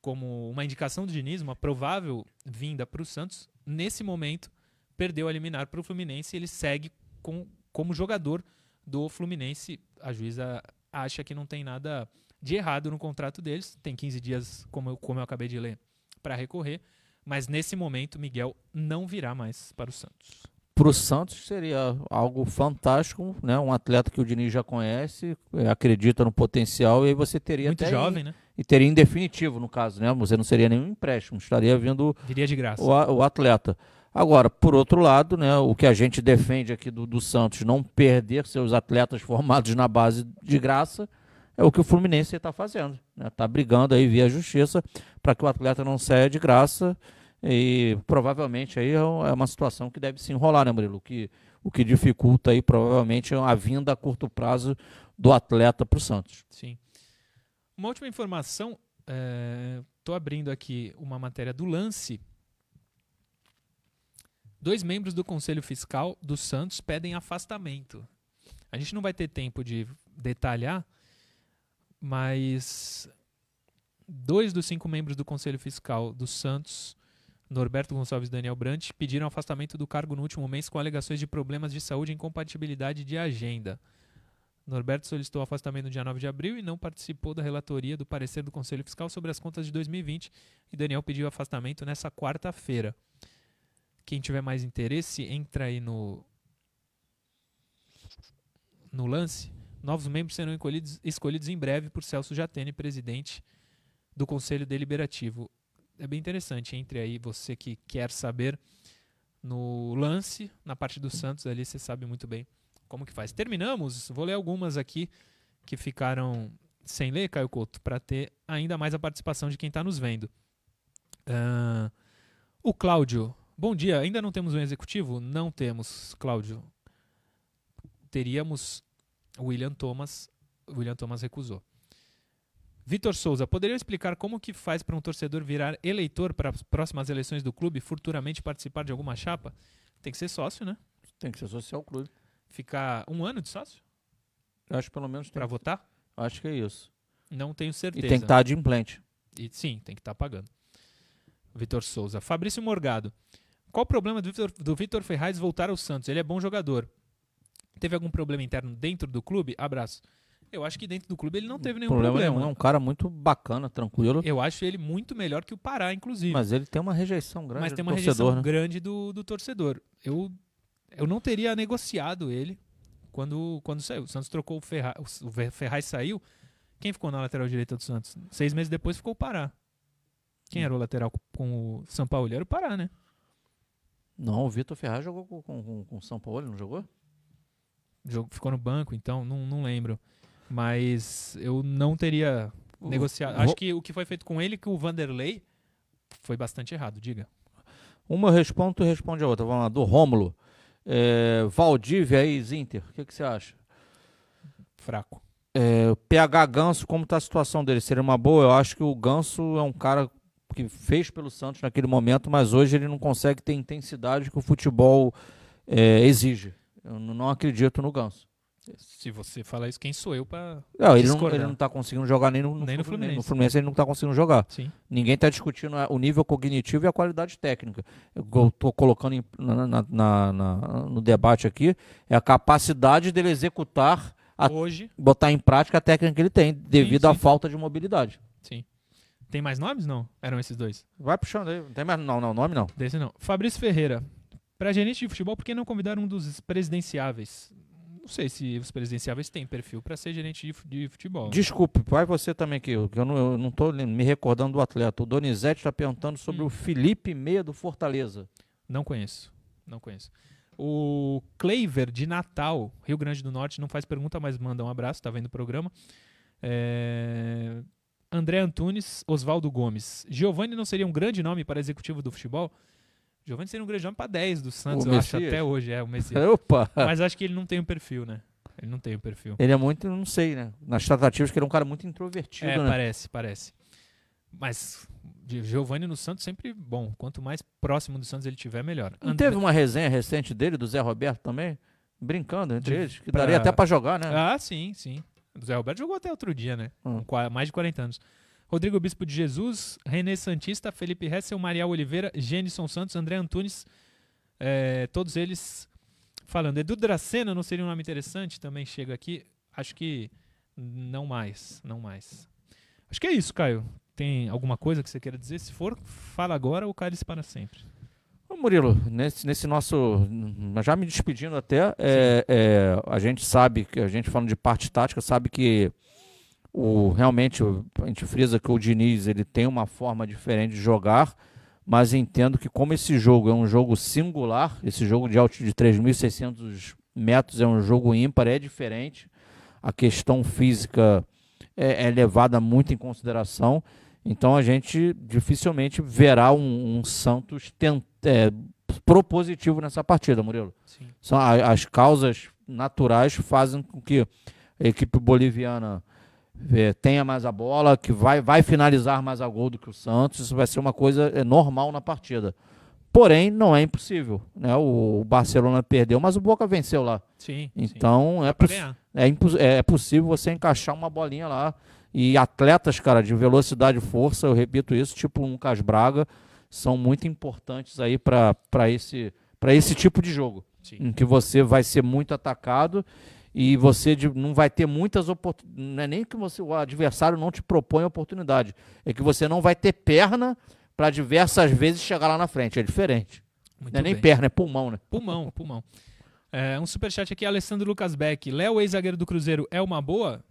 como uma indicação do Diniz, uma provável vinda para o Santos, nesse momento perdeu a liminar para o Fluminense e ele segue com, como jogador do Fluminense. A juíza acha que não tem nada de errado no contrato deles, tem 15 dias, como eu, como eu acabei de ler, para recorrer, mas nesse momento Miguel não virá mais para o Santos para o Santos seria algo fantástico, né? Um atleta que o Diniz já conhece, é, acredita no potencial e aí você teria muito jovem, né? E teria em definitivo, no caso, né? Você não seria nenhum empréstimo, estaria vindo Viria de graça. o, o atleta. Agora, por outro lado, né, o que a gente defende aqui do, do Santos, não perder seus atletas formados na base de graça, é o que o Fluminense está fazendo. Está brigando aí via justiça para que o atleta não saia de graça. E provavelmente aí é é uma situação que deve se enrolar, né, Murilo? Que, o que dificulta aí provavelmente a vinda a curto prazo do atleta para o Santos. Sim. Uma última informação. Estou abrindo aqui uma matéria do Lance. Dois membros do Conselho Fiscal do Santos pedem afastamento. A gente não vai ter tempo de detalhar, mas dois dos cinco membros do Conselho Fiscal do Santos, Norberto Gonçalves e Daniel Brant, pediram afastamento do cargo no último mês com alegações de problemas de saúde e incompatibilidade de agenda. Norberto solicitou afastamento no dia 9 de abril e não participou da relatoria do parecer do Conselho Fiscal sobre as contas de 2020 e Daniel pediu afastamento nessa quarta-feira. Quem tiver mais interesse, entra aí no no lance. Novos membros serão escolhidos em breve por Celso Jatene, presidente do Conselho Deliberativo. É bem interessante, entre aí você que quer saber no lance, na parte do Santos ali, você sabe muito bem como que faz. Terminamos, vou ler algumas aqui que ficaram sem ler, Caio Couto, para ter ainda mais a participação de quem está nos vendo. Ah, o Cláudio, bom dia, ainda não temos um executivo? Não temos, Cláudio. Teríamos William Thomas, William Thomas recusou. Vitor Souza, poderia explicar como que faz para um torcedor virar eleitor para as próximas eleições do clube, futuramente participar de alguma chapa? Tem que ser sócio, né? Tem que ser social clube. Ficar um ano de sócio Eu acho que pelo menos tem. para votar? Acho que é isso. Não tenho E certeza. tem que estar de implante. E sim, tem que estar pagando. Vitor Souza. Fabrício Morgado. Qual o problema do Vitor, do Vitor Ferraz voltar ao Santos? Ele é bom jogador. Teve algum problema interno dentro do clube? Abraço. Eu acho que dentro do clube ele não teve nenhum problema, problema. nenhum. É um cara muito bacana, tranquilo. Eu acho ele muito melhor que o Pará, inclusive. Mas ele tem uma rejeição grande Mas tem do uma torcedor, rejeição né? grande do, do torcedor. Eu, eu não teria negociado ele quando, quando saiu. O Santos trocou o Ferraz, o Fer- Ferraz saiu. Quem ficou na lateral direita do Santos? Seis meses depois ficou o Pará. Quem era o lateral com- o São Paulo? Era o Pará, né? Não, o Vitor Ferraz jogou com, com, com- com o São Paulo, não jogou? O jogo ficou no banco, então não, não lembro. Mas eu não teria negociado. Ro- Acho que o que foi feito com ele, que o Vanderlei, foi bastante errado, diga. Uma eu respondo, tu responde a outra. Vamos lá, do Rômulo. É, Valdívia e Zinter, o que, que você acha? Fraco. É, o PH Ganso, como está a situação dele? Seria uma boa? Eu acho que o Ganso é um cara que fez pelo Santos naquele momento, mas hoje ele não consegue ter intensidade que o futebol é, exige. Eu não acredito no Ganso. Se você falar isso, quem sou eu. Não, ele, não, ele não tá conseguindo jogar nem no, Nem no Flu- Fluminense. No Fluminense ele não tá conseguindo jogar. Sim. Ninguém está discutindo o nível cognitivo e a qualidade técnica. Eu estou colocando em- na- na- na- no debate aqui é a capacidade dele executar, a- Hoje, botar em prática a técnica que ele tem, devido à sim. falta de mobilidade. sim. Tem mais nomes? Não. Eram esses dois. Vai puxando aí. Não tem mais não, não, nome não. Desse não. Fabrício Ferreira. Pra gerente de futebol, por que não convidar um dos presidenciáveis? Não sei se os presidenciáveis têm perfil pra ser gerente de fu- de futebol. Desculpe, vai você também aqui, eu não, eu não tô me recordando do atleta. O Donizete está perguntando sobre Hum. o Felipe Meia do Fortaleza. Não conheço. Não conheço. O Cleiver de Natal, Rio Grande do Norte, não faz pergunta, mas manda um abraço, tá vendo o programa. É... André Antunes, Oswaldo Gomes. Giovanni não seria um grande nome para executivo do futebol? Giovanni seria um grande nome para 10 do Santos, O eu acho, Messias? até hoje, é o Messias. Opa! mas acho que ele não tem o perfil, né? Ele não tem o perfil. Ele é muito, não sei, né? Nas tratativas que ele é um cara muito introvertido, É, né? parece, parece. Mas de Giovanni no Santos sempre bom. Quanto mais próximo do Santos ele tiver, melhor. Não André- teve uma resenha recente dele, do Zé Roberto também? Brincando entre eles, que pra- daria até pra jogar, né? Ah, sim, sim. O Zé Roberto jogou até outro dia, né? Hum. Com mais de 40 anos. Rodrigo Bispo de Jesus, René Santista, Felipe Hessel, Marial Oliveira, Gênison Santos, André Antunes, é, todos eles falando. Edu Dracena não seria um nome interessante? Também chega aqui. Acho que não mais, não mais. Acho que é isso, Caio. Tem alguma coisa que você queira dizer? Se for, fala agora ou cale-se para sempre. Ô, Murilo, nesse, nesse nosso. Já me despedindo até, é, é, a gente sabe, que a gente falando de parte tática, sabe que O, realmente, a gente frisa que o Diniz ele tem uma forma diferente de jogar, mas entendo que como esse jogo é um jogo singular, esse jogo de alto de 3.600 metros é um jogo ímpar, é diferente. A questão física é, é levada muito em consideração. Então a gente dificilmente verá um, um Santos tent, é, propositivo nessa partida, Murilo. Sim. São, a, as causas naturais fazem com que a equipe boliviana é, tenha mais a bola, que vai, vai finalizar mais a gol do que o Santos. Isso vai ser uma coisa é, normal na partida. Porém, não é impossível. Né? O Barcelona perdeu, mas o Boca venceu lá. Sim. Então sim. É, é, é possível você encaixar uma bolinha lá. E atletas, cara, de velocidade e força, eu repito isso, tipo um Lucas Braga, são muito importantes aí para esse, esse tipo de jogo. Sim. Em que você vai ser muito atacado e você não vai ter muitas oportunidades. Não é nem que você, o adversário não te propõe oportunidade, é que você não vai ter perna para diversas vezes chegar lá na frente. É diferente. Muito não é nem bem. perna, é pulmão, né? Pulmão, pulmão. É, um superchat aqui, Alessandro Lucas Beck. Léo, ex-zagueiro do Cruzeiro, é uma boa?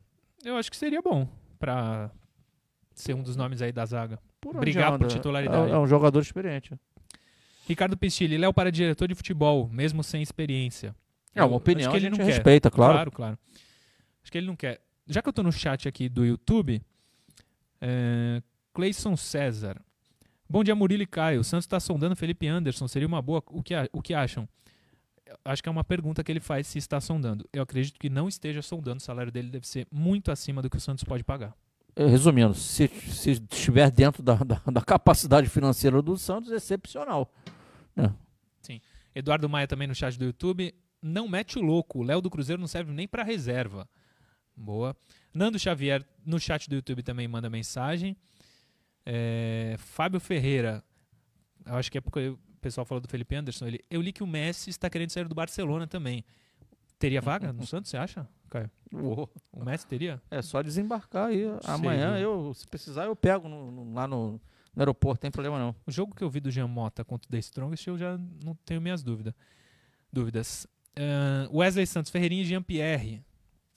Eu acho que seria bom para ser um dos nomes aí da zaga. Por Brigar por titularidade. É, é, um jogador experiente. Ricardo Pistilli, Léo para diretor de futebol, mesmo sem experiência. É uma opinião, que ele não respeita, quer. claro. Claro, claro. Acho que ele não quer. Já que eu tô no chat aqui do YouTube, é, Cleison César. Bom dia, Murilo e Caio. O Santos está sondando Felipe Anderson. Seria uma boa. O que, o que acham? Acho que é uma pergunta que ele faz se está sondando. Eu acredito que não esteja sondando. O salário dele deve ser muito acima do que o Santos pode pagar. É, resumindo, se, se estiver dentro da, da, da, capacidade financeira do Santos, é excepcional. É. Sim. Eduardo Maia também no chat do YouTube. Não mete o louco. O Léo do Cruzeiro não serve nem para reserva. Boa. Nando Xavier no chat do YouTube também manda mensagem. É, Fábio Ferreira. Eu acho que é porque pessoal falou do Felipe Anderson, ele, eu li que o Messi está querendo sair do Barcelona também. Teria vaga no Santos, você acha, Caio? Uou. O Messi teria? É só desembarcar aí. Amanhã, eu, se precisar, eu pego no, no, lá no, no aeroporto, tem problema não. O jogo que eu vi do Jean Mota contra o The Strongest, eu já não tenho minhas dúvidas. dúvidas. Uh, Wesley Santos, Ferreirinha e Jean-Pierre.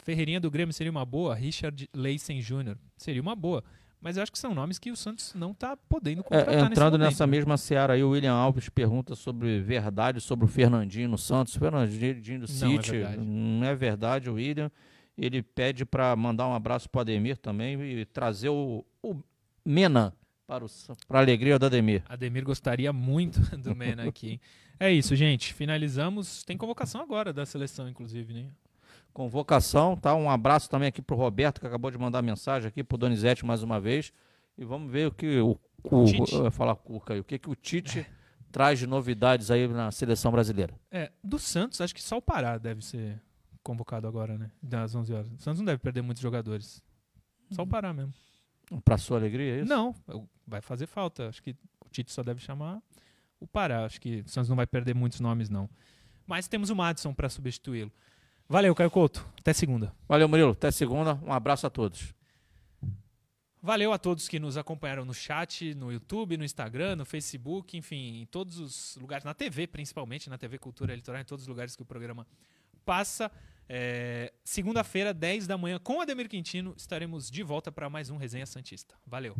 Ferreirinha do Grêmio seria uma boa. Richard Leisen Jr. seria uma boa. Mas eu acho que são nomes que o Santos não está podendo é, contratar é, Entrando nessa mesma seara aí, o William Alves pergunta sobre verdade sobre o Fernandinho no Santos. Fernandinho do City. Não é, não é verdade, o William. Ele pede para mandar um abraço para o Ademir também e trazer o, o Mena para, para a alegria do Ademir. Ademir gostaria muito do Mena aqui. é isso, gente. Finalizamos. Tem convocação agora da seleção, inclusive, né? convocação, tá? Um abraço também aqui pro Roberto, que acabou de mandar mensagem aqui, pro Donizete mais uma vez. E vamos ver o que o, o, o falar Cuca, o que, que o Tite traz de novidades aí na seleção brasileira. É, do Santos, acho que só o Pará deve ser convocado agora, né? Das 11 horas. O Santos não deve perder muitos jogadores. Só o Pará mesmo. Para sua alegria, é isso? Não, vai fazer falta. Acho que o Tite só deve chamar o Pará. Acho que o Santos não vai perder muitos nomes, não. Mas temos o Madison para substituí-lo. Valeu, Caio Couto. Até segunda. Valeu, Murilo. Até segunda. Um abraço a todos. Valeu a todos que nos acompanharam no chat, no YouTube, no Instagram, no Facebook, enfim, em todos os lugares, na TV principalmente, na TV Cultura Litoral, em todos os lugares que o programa passa. É, Segunda-feira, 10 da manhã, com Ademir Quintino, estaremos de volta para mais um Resenha Santista. Valeu!